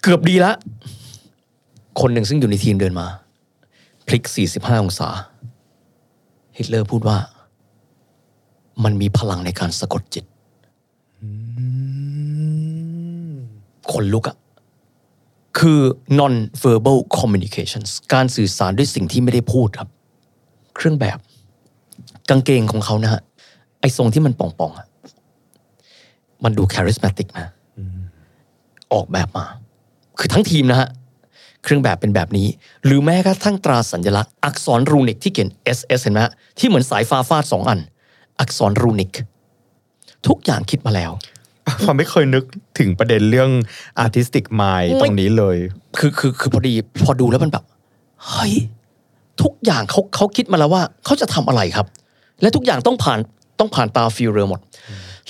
เกือบดีละ คนหนึ่งซึ่งอยู่ในทีมเดินมา พลิก 45 องศา ฮิตเลอร์พูดว่า มันมีพลังในการสะกดจิต คนลุกอะคือ non verbal communications การสื่อสารด้วยสิ่งที่ไม่ได้พูดครับ เครื่องแบบ กางเกงของเขานะฮะไอ้ทรงที่มันป่องๆอะมันดู charismatic นะออกแบบมา คือทั้งทีมนะฮะเครื่องแบบเป็นแบบนี้ หรือแม้กระทั่งตราสัญลักษณ์ อักษรรูนิกที่เขียน SS เห็นไหมฮะที่เหมือนสายฟ้าฟาดสองอัน อักษรรูนิก ทุกอย่างคิดมาแล้วผมไม่เคยนึกถึงประเด็นเรื่อง artistic mind ไม่ตรงนี้เลย คือคือคือพอดีพอดูแล้วมันแบบ เฮ้ย ทุกอย่างเขาเขาคิดมาแล้วว่าเขาจะทำอะไรครับ และทุกอย่างต้องผ่านต้องผ่านตา Führer หมด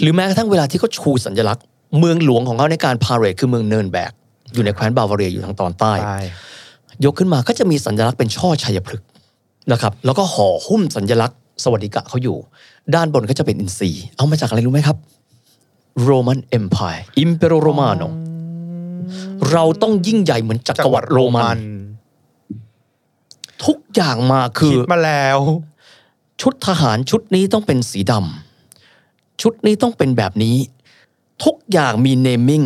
หรือแม้กระทั่งเวลาที่เขาชูสัญลักษณ์ เมืองหลวงของเขาในการ parade คือเมืองเนิร์นแบร์ก อยู่ในแคว้นบาวาเรียอยู่ทางตอนใต้ใช่ยกขึ้นมาก็จะมีสัญลักษณ์เป็นช่อชัยพฤกษ์นะครับ แล้วก็ห่อหุ้มสัญลักษณ์ สวัสติกะเขาอยู่ ด้านบนก็จะเป็นอินทรีเอามาจากอะไรรู้ไหมครับ Roman Empire Impero Romano เราต้องยิ่งใหญ่เหมือนจักรวรรดิโรมัน ทุกอย่างมาคือคิดมาแล้ว ชุดทหารชุดนี้ต้องเป็นสีดำชุดนี้ต้องเป็นแบบนี้ ทุกอย่างมีเนมมิ่ง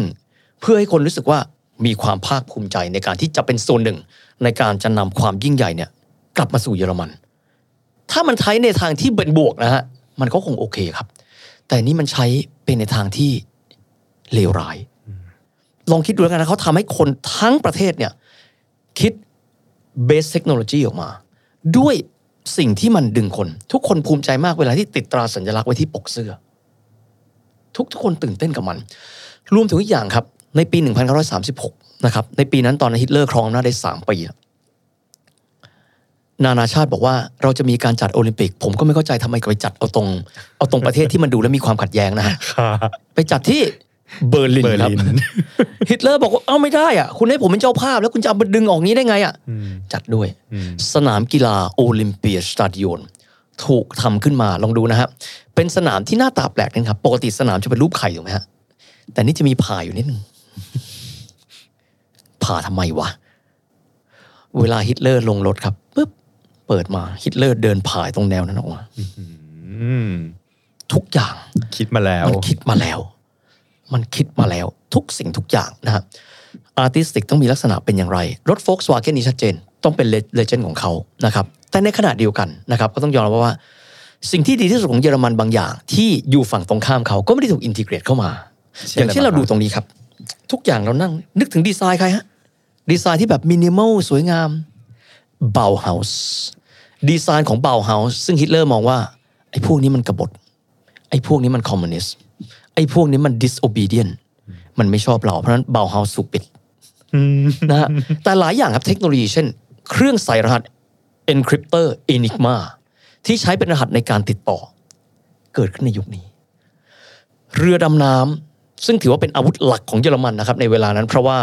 เพื่อให้คนรู้สึกว่ามีความภาคภูมิใจในการที่จะเป็นส่วนหนึ่ง ในการจะนำความยิ่งใหญ่เนี่ย กลับมาสู่เยอรมัน ถ้ามันใช้ในทางที่เป็นบวกนะฮะมันก็คงโอเคครับ แต่นี่มันใช้เป็นในทางที่เลวร้าย ลองคิดดูแล้วกันนะเขาทำให้คนทั้งประเทศเนี่ย คิด เบสเทคโนโลยีออกมา ด้วยสิ่งที่มันดึงคน ทุกคนภูมิใจมากเวลาที่ติดตราสัญลักษณ์ไว้ที่ปกเสื้อ ทุกทุกคนตื่นเต้นกับมัน รวมถึงอีกอย่างครับ ในปี 1936 นะครับ ในปีนั้นตอนนั้นฮิตเลอร์ครองอำนาจได้ 3 ปี นานาชาติบอกว่าเราจะมีการจัดโอลิมปิก ผมก็ไม่เข้าใจทำไมไปจัดเอาตรง เอาตรงประเทศที่มันดูแล้วมีความขัดแย้งนะฮะไปจัดที่ เบอร์ลินเบอร์ครับลินฮิตเลอร์บอกว่าเอ้าไม่ได้อะ คุณให้ผมเป็นเจ้าภาพ แล้วคุณจะเอามาดึงออกนี้ได้ไงอะ จัดด้วย สนามกีฬา Olympiastadion ถูกทำขึ้นมาลองดูนะฮะเป็นสนามที่หน้าตาแปลกนิดครับ ปกติสนามจะเป็นรูปไข่ถูกไหมฮะแต่นี่จะมีผ่าอยู่นิดนึงผ่าทำไมวะ เวลาฮิตเลอร์ลงรถครับปุ๊บเปิดมาฮิตเลอร์เดินผ่านตรงแนวนั้นออกมาอืมทุกอย่างคิดมาแล้ว มันคิดมาแล้ว มันคิดมาแล้วทุกสิ่งทุกอย่างนะฮะ artistic ต้องมีลักษณะเป็นอย่างไร รถโฟล์กสวาเกนนี้ชัดเจน ต้องเป็น legend ของเขานะครับแต่ในขณะเดียวกันนะครับก็ต้องยอมรับว่า สิ่งที่ดีที่สุดของเยอรมันบางอย่าง ที่อยู่ฝั่งตรงข้ามเขาก็ไม่ได้ถูก integrate เข้ามาเช่นอย่างเช่นอะไรเราบ้างดูตรงนี้ครับ ทุกอย่างเรานั่ง นึกถึงดีไซน์ใครฮะดีไซน์ที่แบบมินิมอลสวยงามเบาเฮาส์ดีไซน์ของเบาเฮาส์ซึ่งฮิตเลอร์มองว่าไอ้พวกนี้มันกบฏไอ้พวกนี้มันคอมมิวนิสต์ ไอ้พวกนี้มัน disobedient มันไม่ชอบเรา เพราะฉะนั้นเบาเฮาส์ถูกปิดนะฮะแต่หลายอย่างครับเทคโนโลยีเช่น เครื่องใส่รหัส encryptor Enigma ที่ใช้เป็นรหัสในการติดต่อ เกิดขึ้นในยุคนี้ เรือดำน้ำซึ่งถือว่าเป็นอาวุธหลักของเยอรมันนะครับ ในเวลานั้น เพราะว่า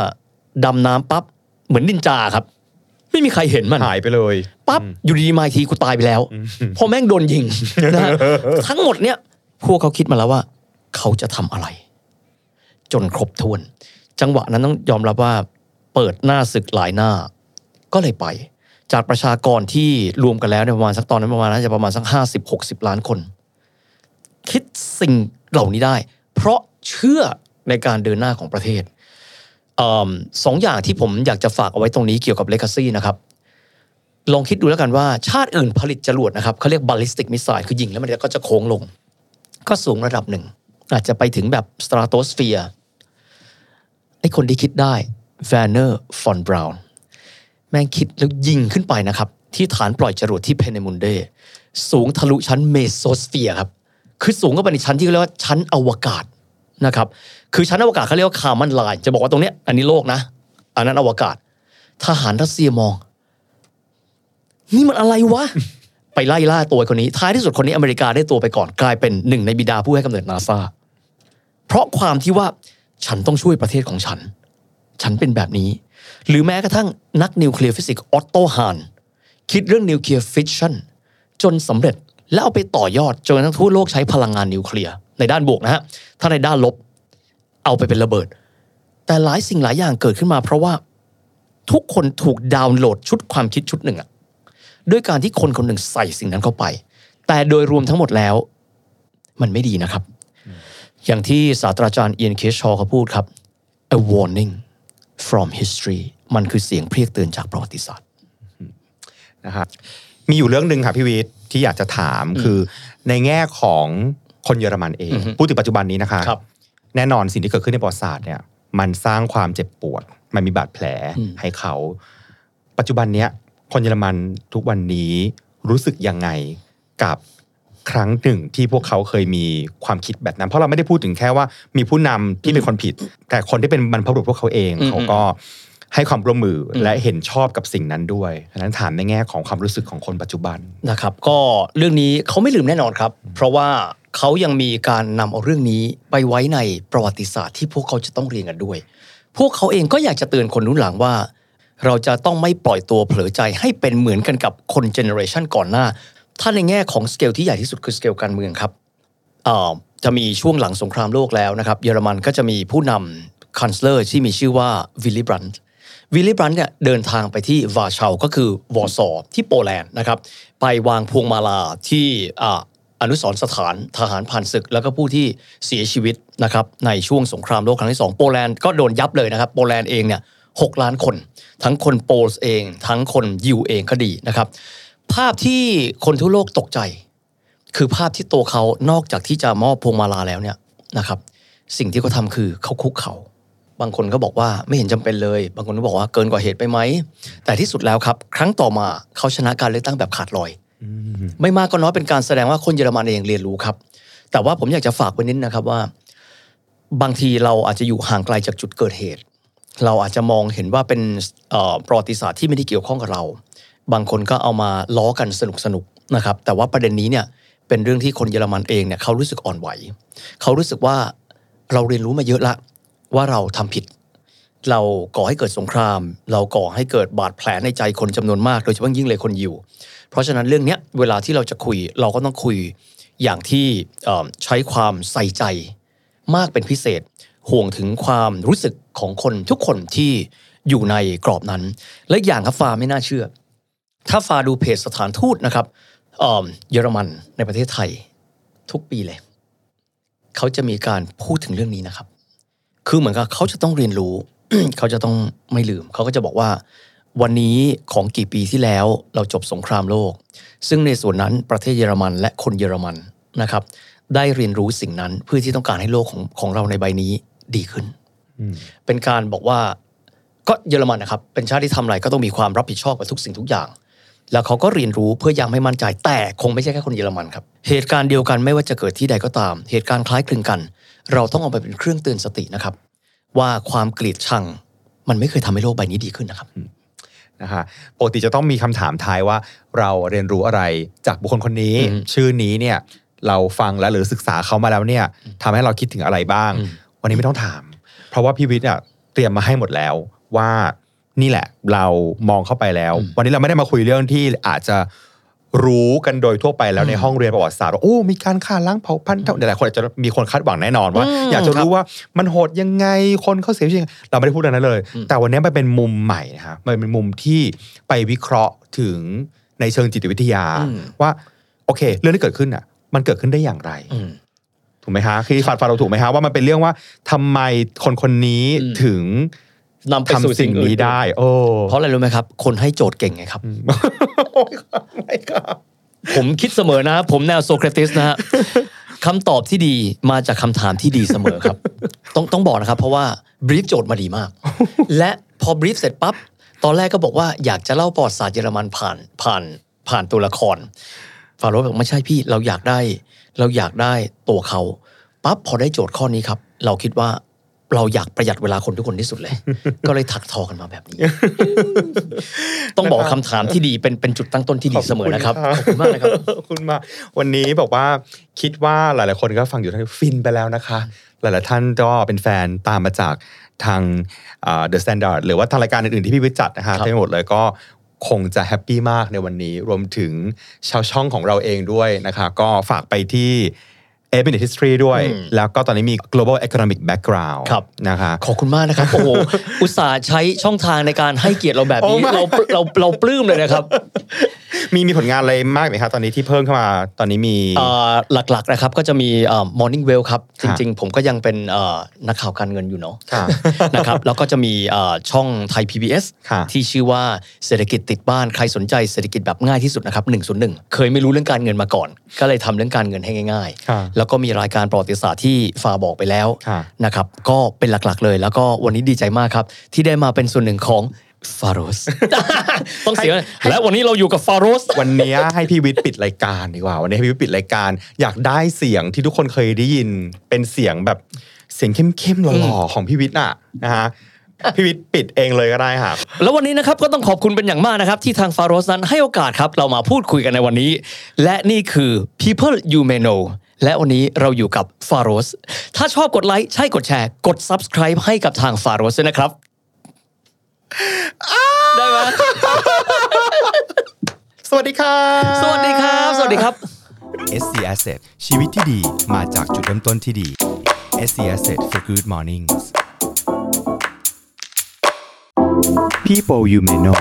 ดำน้ำปั๊บเหมือนนินจาครับ ไม่มีใครเห็นมันหายไปเลยปั๊บอยู่ดีๆมาอีกทีกูตายไปแล้วพอแม่งโดนยิงนะฮะทั้งหมดเนี่ยพวกเขาคิดมาแล้วว่า เขาจะทำอะไร จนครบถ้วน จังหวะนั้นต้องยอมรับว่า เปิดหน้าศึกหลายหน้า ก็เลยไป จากประชากรที่รวมกันแล้วเนี่ยประมาณสักตอนนั้นประมาณน่าจะประมาณสักห้าสิบหกสิบล้านคน คิดสิ่งเหล่านี้ได้ เพราะเชื่อในการเดินหน้าของประเทศเอมสองอย่างที่ผมอยากจะฝากเอาไว้ตรงนี้เกี่ยวกับเลกาซีนะครับ ลองคิดดูแล้วกันว่าชาติอื่นผลิตจรวดนะครับเขาเรียก ballistic missile คือยิงแล้วมันก็จะโค้งลง ก็สูงระดับหนึ่ง อาจจะไปถึงแบบ stratosphere ไอ้คนที่คิดได้ Wernher von Braun แม่งคิดแล้วยิงขึ้นไปนะครับ ที่ฐานปล่อยจรวดที่เพเนมุนเด สูงทะลุชั้นเมโซสเฟียร์ครับคือสูงก็ไปในชั้นที่เรียกว่าชั้นอวกาศนะครับคือชั้นอวกาศเขาเรียกว่า Kármán line จะบอกว่าตรงเนี้ยอันนี้โลกนะ อันนั้นอวกาศ ทหารรัสเซียมอง นี่มันอะไรวะ ไปไล่ล่าตัวคนนี้ ท้ายที่สุดคนนี้อเมริกาได้ตัวไปก่อนกลายเป็นหนึ่งในบิดาผู้ให้กำเนิดนาซา เพราะความที่ว่าฉันต้องช่วยประเทศของฉัน ฉันเป็นแบบนี้ หรือแม้กระทั่งนักนิวเคลียร์ฟิสิกส์ออตโตฮานคิดเรื่องนิวเคลียร์ฟิชชั่นจนสำเร็จแล้วเอาไปต่อยอดจนกระทั่งทั่วโลกใช้พลังงานนิวเคลียร์ในด้านบวกนะฮะถ้าในด้านลบ เอาไปเป็นระเบิด แต่หลายสิ่งหลายอย่างเกิดขึ้นมา เพราะว่าทุกคนถูกดาวน์โหลดชุดความคิดชุดหนึ่งอะด้วยการที่คนคนหนึ่งใส่สิ่งนั้นเข้าไป แต่โดยรวมทั้งหมดแล้ว มันไม่ดีนะครับ อย่างที่ศาสตราจารย์เอียนเคชชอเขาพูดครับ a warning from history มันคือเสียงเพรียกเตือนจากประวัติศาสตร์นะครับมีอยู่เรื่องหนึ่งค่ะพี่วิทย์ที่อยากจะถามคือในแง่ของคนเยอรมันเองอือฮึพูดถึงปัจจุบันนี้นะคะครับแน่นอนสิ่งที่เกิดขึ้นในประวัติศาสตร์เนี่ย มันสร้างความเจ็บปวด มันมีบาดแผลอืมให้เขา ปัจจุบันเนี้ยคนเยอรมันทุกวันนี้รู้สึกยังไงกับ ครั้งหนึ่งที่พวกเขาเคยมีความคิดแบบนั้น เพราะเราไม่ได้พูดถึงแค่ว่ามีผู้นำที่เป็นคนผิด แต่คนที่เป็นบรรพบุรุษพวกเขาเองอืมเขาก็ให้ความร่วมมืออมและเห็นชอบกับสิ่งนั้นด้วยดังนั้นถามในแง่ของความรู้สึกของคนปัจจุบันนะครับ ก็เรื่องนี้เขาไม่ลืมแน่นอนครับ เพราะว่าเขายังมีการนำเอาเรื่องนี้ไปไว้ในประวัติศาสตร์ที่พวกเขาจะต้องเรียนกันด้วย พวกเขาเองก็อยากจะเตือนคนรุ่นหลังว่า เราจะต้องไม่ปล่อยตัวเผลอใจให้เป็นเหมือนกันกับคน generation ก่อนหน้า ถ้าในแง่ของสเกลที่ใหญ่ที่สุดคือสเกลการเมืองครับจะมีช่วงหลังสงครามโลกแล้วนะครับเยอรมันก็จะมีผู้นำ Kanzler ที่มีชื่อว่าวิลลี่บรันต์วิลลี่บรันต์เนี่ยเดินทางไปที่วาร์ชาวก็คือวอร์ซอที่โปแลนด์นะครับไปวางพวงมาลาที่อนุสรสถานทหารผ่านศึก แล้วก็ผู้ที่เสียชีวิตนะครับในช่วงสงครามโลกครั้งที่สองโปแลนด์ก็โดนยับเลยนะครับโปแลนด์เองเนี่ยหกล้านคน ทั้งคนโปลส์เอง ทั้งคนยิวเองก็ดีนะครับ ภาพที่คนทั่วโลกตกใจ คือภาพที่ตัวเขานอกจากที่จะมอบพวงมาลาแล้วเนี่ยนะครับ สิ่งที่เขาทำคือเขาคุกเขาบางคนก็บอกว่าไม่เห็นจำเป็นเลย บางคนก็บอกว่าเกินกว่าเหตุไปไหม แต่ที่สุดแล้วครับ ครั้งต่อมาเขาชนะการเลือกตั้งแบบขาดลอย ไม่มากก็น้อยเป็นการแสดงว่าคนเยอรมันเองเรียนรู้ครับ แต่ว่าผมอยากจะฝากไว้นิดนะครับว่า บางทีเราอาจจะอยู่ห่างไกลจากจุดเกิดเหตุ เราอาจจะมองเห็นว่าเป็นประวัติศาสตร์ที่ไม่ได้เกี่ยวข้องกับเรา บางคนก็เอามาล้อกันสนุกสนุกๆนะครับ แต่ว่าประเด็นนี้เนี่ยเป็นเรื่องที่คนเยอรมันเองเนี่ยเขารู้สึกอ่อนไหว เขารู้สึกว่าเราเรียนรู้มาเยอะละว่าเราทำผิด เราก่อให้เกิดสงคราม เราก่อให้เกิดบาดแผลในใจคนจำนวนมากโดยเฉพาะยิ่งเลยคนยิว เพราะฉะนั้นเรื่องเนี้ยเวลาที่เราจะคุยเราก็ต้องคุยอย่างที่ใช้ความใส่ใจมากเป็นพิเศษ ห่วงถึงความรู้สึกของคนทุกคนที่อยู่ในกรอบนั้น และอีกอย่างครับฟาไม่น่าเชื่อ ถ้าฟาดูเพจสถานทูตนะครับเอิ่มเยอรมันในประเทศไทย ทุกปีเลย เขาจะมีการพูดถึงเรื่องนี้นะครับ คือเหมือนกับเขาจะต้องเรียนรู้ เขาจะต้องไม่ลืม เขาก็จะบอกว่า วันนี้ของกี่ปีที่แล้วเราจบสงครามโลก ซึ่งในส่วนนั้นประเทศเยอรมันและคนเยอรมันนะครับ ได้เรียนรู้สิ่งนั้นเพื่อที่ต้องการให้โลกของของเราในใบนี้ดีขึ้น เป็นการบอกว่าก็เยอรมันนะครับ เป็นชาติที่ทำอะไรก็ต้องมีความรับผิดชอบกับทุกสิ่งทุกอย่าง แล้วเขาก็เรียนรู้เพื่อยังไม่มั่นใจแต่คงไม่ใช่แค่คนเยอรมันครับ เหตุการณ์เดียวกันไม่ว่าจะเกิดที่ใดก็ตาม เหตุการณ์คล้ายคลึงกัน เราต้องเอาไปเป็นเครื่องเตือนสตินะครับ ว่าความเกลียดชัง มันไม่เคยทำให้โลกใบนี้ดีขึ้นนะครับนะฮะปกติจะต้องมีคำถามท้ายว่า เราเรียนรู้อะไรจากบุคคลคนนี้อืมชื่อนี้เนี่ยเราฟังแล้วหรือศึกษาเขามาแล้วเนี่ยทำให้เราคิดถึงอะไรบ้างอืมวันนี้ไม่ต้องถาม เพราะว่าพี่วิทย์อะเตรียมมาให้หมดแล้วว่า นี่แหละ เรามองเข้าไปแล้ว วันนี้เราไม่ได้มาคุยเรื่องที่อาจจะรู้กันโดยทั่วไปแล้วในห้องเรียนประวัติศาสตร์ว่าโอ้มีการฆ่าล้างเผ่าพันธุ์เท่าหลายๆคนอาจจะมีคนคาดหวังแน่นอนว่าอืมอยากจะครับรู้ว่ามันโหดยังไงคนเขาเสียชีวิตยังไงเราไม่ได้พูดเรื่องนั้นเลย แต่วันนี้มันเป็นมุมใหม่นะครับมันเป็นมุมที่ไปวิเคราะห์ถึงในเชิงจิตวิทยาอืมว่า โอเค เรื่องที่เกิดขึ้นอะ มันเกิดขึ้นได้อย่างไรอืมถูกไหมฮะคือฟันฟันเราถูกไหมฮะว่ามันเป็นเรื่องว่าทำไมคนคนนี้อืมถึง นำไปสู่ทำสิ่งนี้ได้ โอ้เพราะอะไรรู้ไหมครับ คนให้โจทย์เก่งไงครับโอ้ยครับไม่ครับผมคิดเสมอนะ ผมแนวโซเครติสนะฮะคำตอบที่ดีมาจากคำถามที่ดีเสมอครับ ต้องต้องบอกนะครับ เพราะว่าบรีฟโจทย์มาดีมาก และพอบรีฟเสร็จปั๊บตอนแรกก็บอกว่าอยากจะเล่าประวัติศาสตร์เยอรมันผ่านผ่านผ่านตัวละครฟาโรห์บอกไม่ใช่พี่เราอยากได้ เราอยากได้ตัวเขาปั๊บพอได้โจทย์ข้อนี้ครับ เราคิดว่า เราอยากประหยัดเวลาคนทุกคนที่สุดเลย ก็เลยถักทอกันมาแบบนี้ ต้องบอกคำถามที่ดีเป็นเป็นจุดตั้งต้นที่ดีเสมอนะครับ ขอบคุณมากนะครับขอบคุณมากวันนี้บอกว่าคิดว่าหลาย ๆ คนก็ฟังอยู่ท่านฟินไปแล้วนะคะ หลาย ๆ ท่านก็เป็นแฟนตามมาจากทาง The Standard หรือว่าทางรายการอื่น ๆ ที่พี่วิทย์จัดนะฮะครับทั้งหมดเลยก็คงจะแฮปปี้มากในวันนี้ รวมถึงชาวช่องของเราเองด้วยนะคะ ก็ฝากไปที่ a b i n e t History ด้วยอืมแล้วก็ตอนนี้มี global economic background ครับนะคะขอบคุณมากนะครับ โอ้โห อุตส่าห์ใช้ช่องทางในการให้เกียรติเราแบบนี้โอ้ไม่เราเราเราปลื้มเลยนะครับ มีมีผลงานอะไรมากไหมครับตอนนี้ที่เพิ่มเข้ามาตอนนี้มีเอ่อหลักๆนะครับก็จะมีเอ่อ Morning Well ครับคจรับริง ๆ ผมก็ยังเป็นเอ่อนักข่าวการเงินอยู่เนาะค่ะนะครับแล้วก็จะมีเอ่อช่องไทย PBS ค่ะที่ชื่อว่าเศรษฐกิจติดบ้านใครสนใจเศรษฐกิจแบบง่ายที่สุดนะครับ101เคยไม่รู้เรื่องการเงินมาก่อน ก็เลยทำเรื่องการเงินให้ง่ายค่ะๆแล้วก็มีรายการประวัติศาสตร์ที่ฟาบอกไปแล้วค่ะนะครับก็เป็นหลักๆเลย แล้วก็วันนี้ดีใจมากครับ ที่ได้มาเป็นส่วนหนึ่งของฟาโรสต้องเสียงและวันนี้เราอยู่กับฟาโรสวันนี้ให้พี่วิทย์ปิดรายการดีกว่า วันนี้ให้พี่วิทย์ปิดรายการ อยากได้เสียงที่ทุกคนเคยได้ยิน เป็นเสียงแบบเสียงเข้มๆหล่อๆของพี่วิทย์น่ะนะฮะพี่วิทย์ปิดเองเลยก็ได้ค่ะแล้ววันนี้นะครับก็ต้องขอบคุณเป็นอย่างมากนะครับ ที่ทางฟาโรสนั้นให้โอกาสครับ เรามาพูดคุยกันในวันนี้ และนี่คือ People You May Know และวันนี้เราอยู่กับฟาโรส ถ้าชอบกดไลค์ใช่กดแชร์ กด Subscribe ให้กับทางฟาโรสด้วยนะครับ ได้ไหมสวัสดีค่ะสวัสดีครับ สวัสดีครับ SC Asset ชีวิตที่ดีมาจากจุดเริ่มต้นที่ดี SC Asset for good mornings People you may know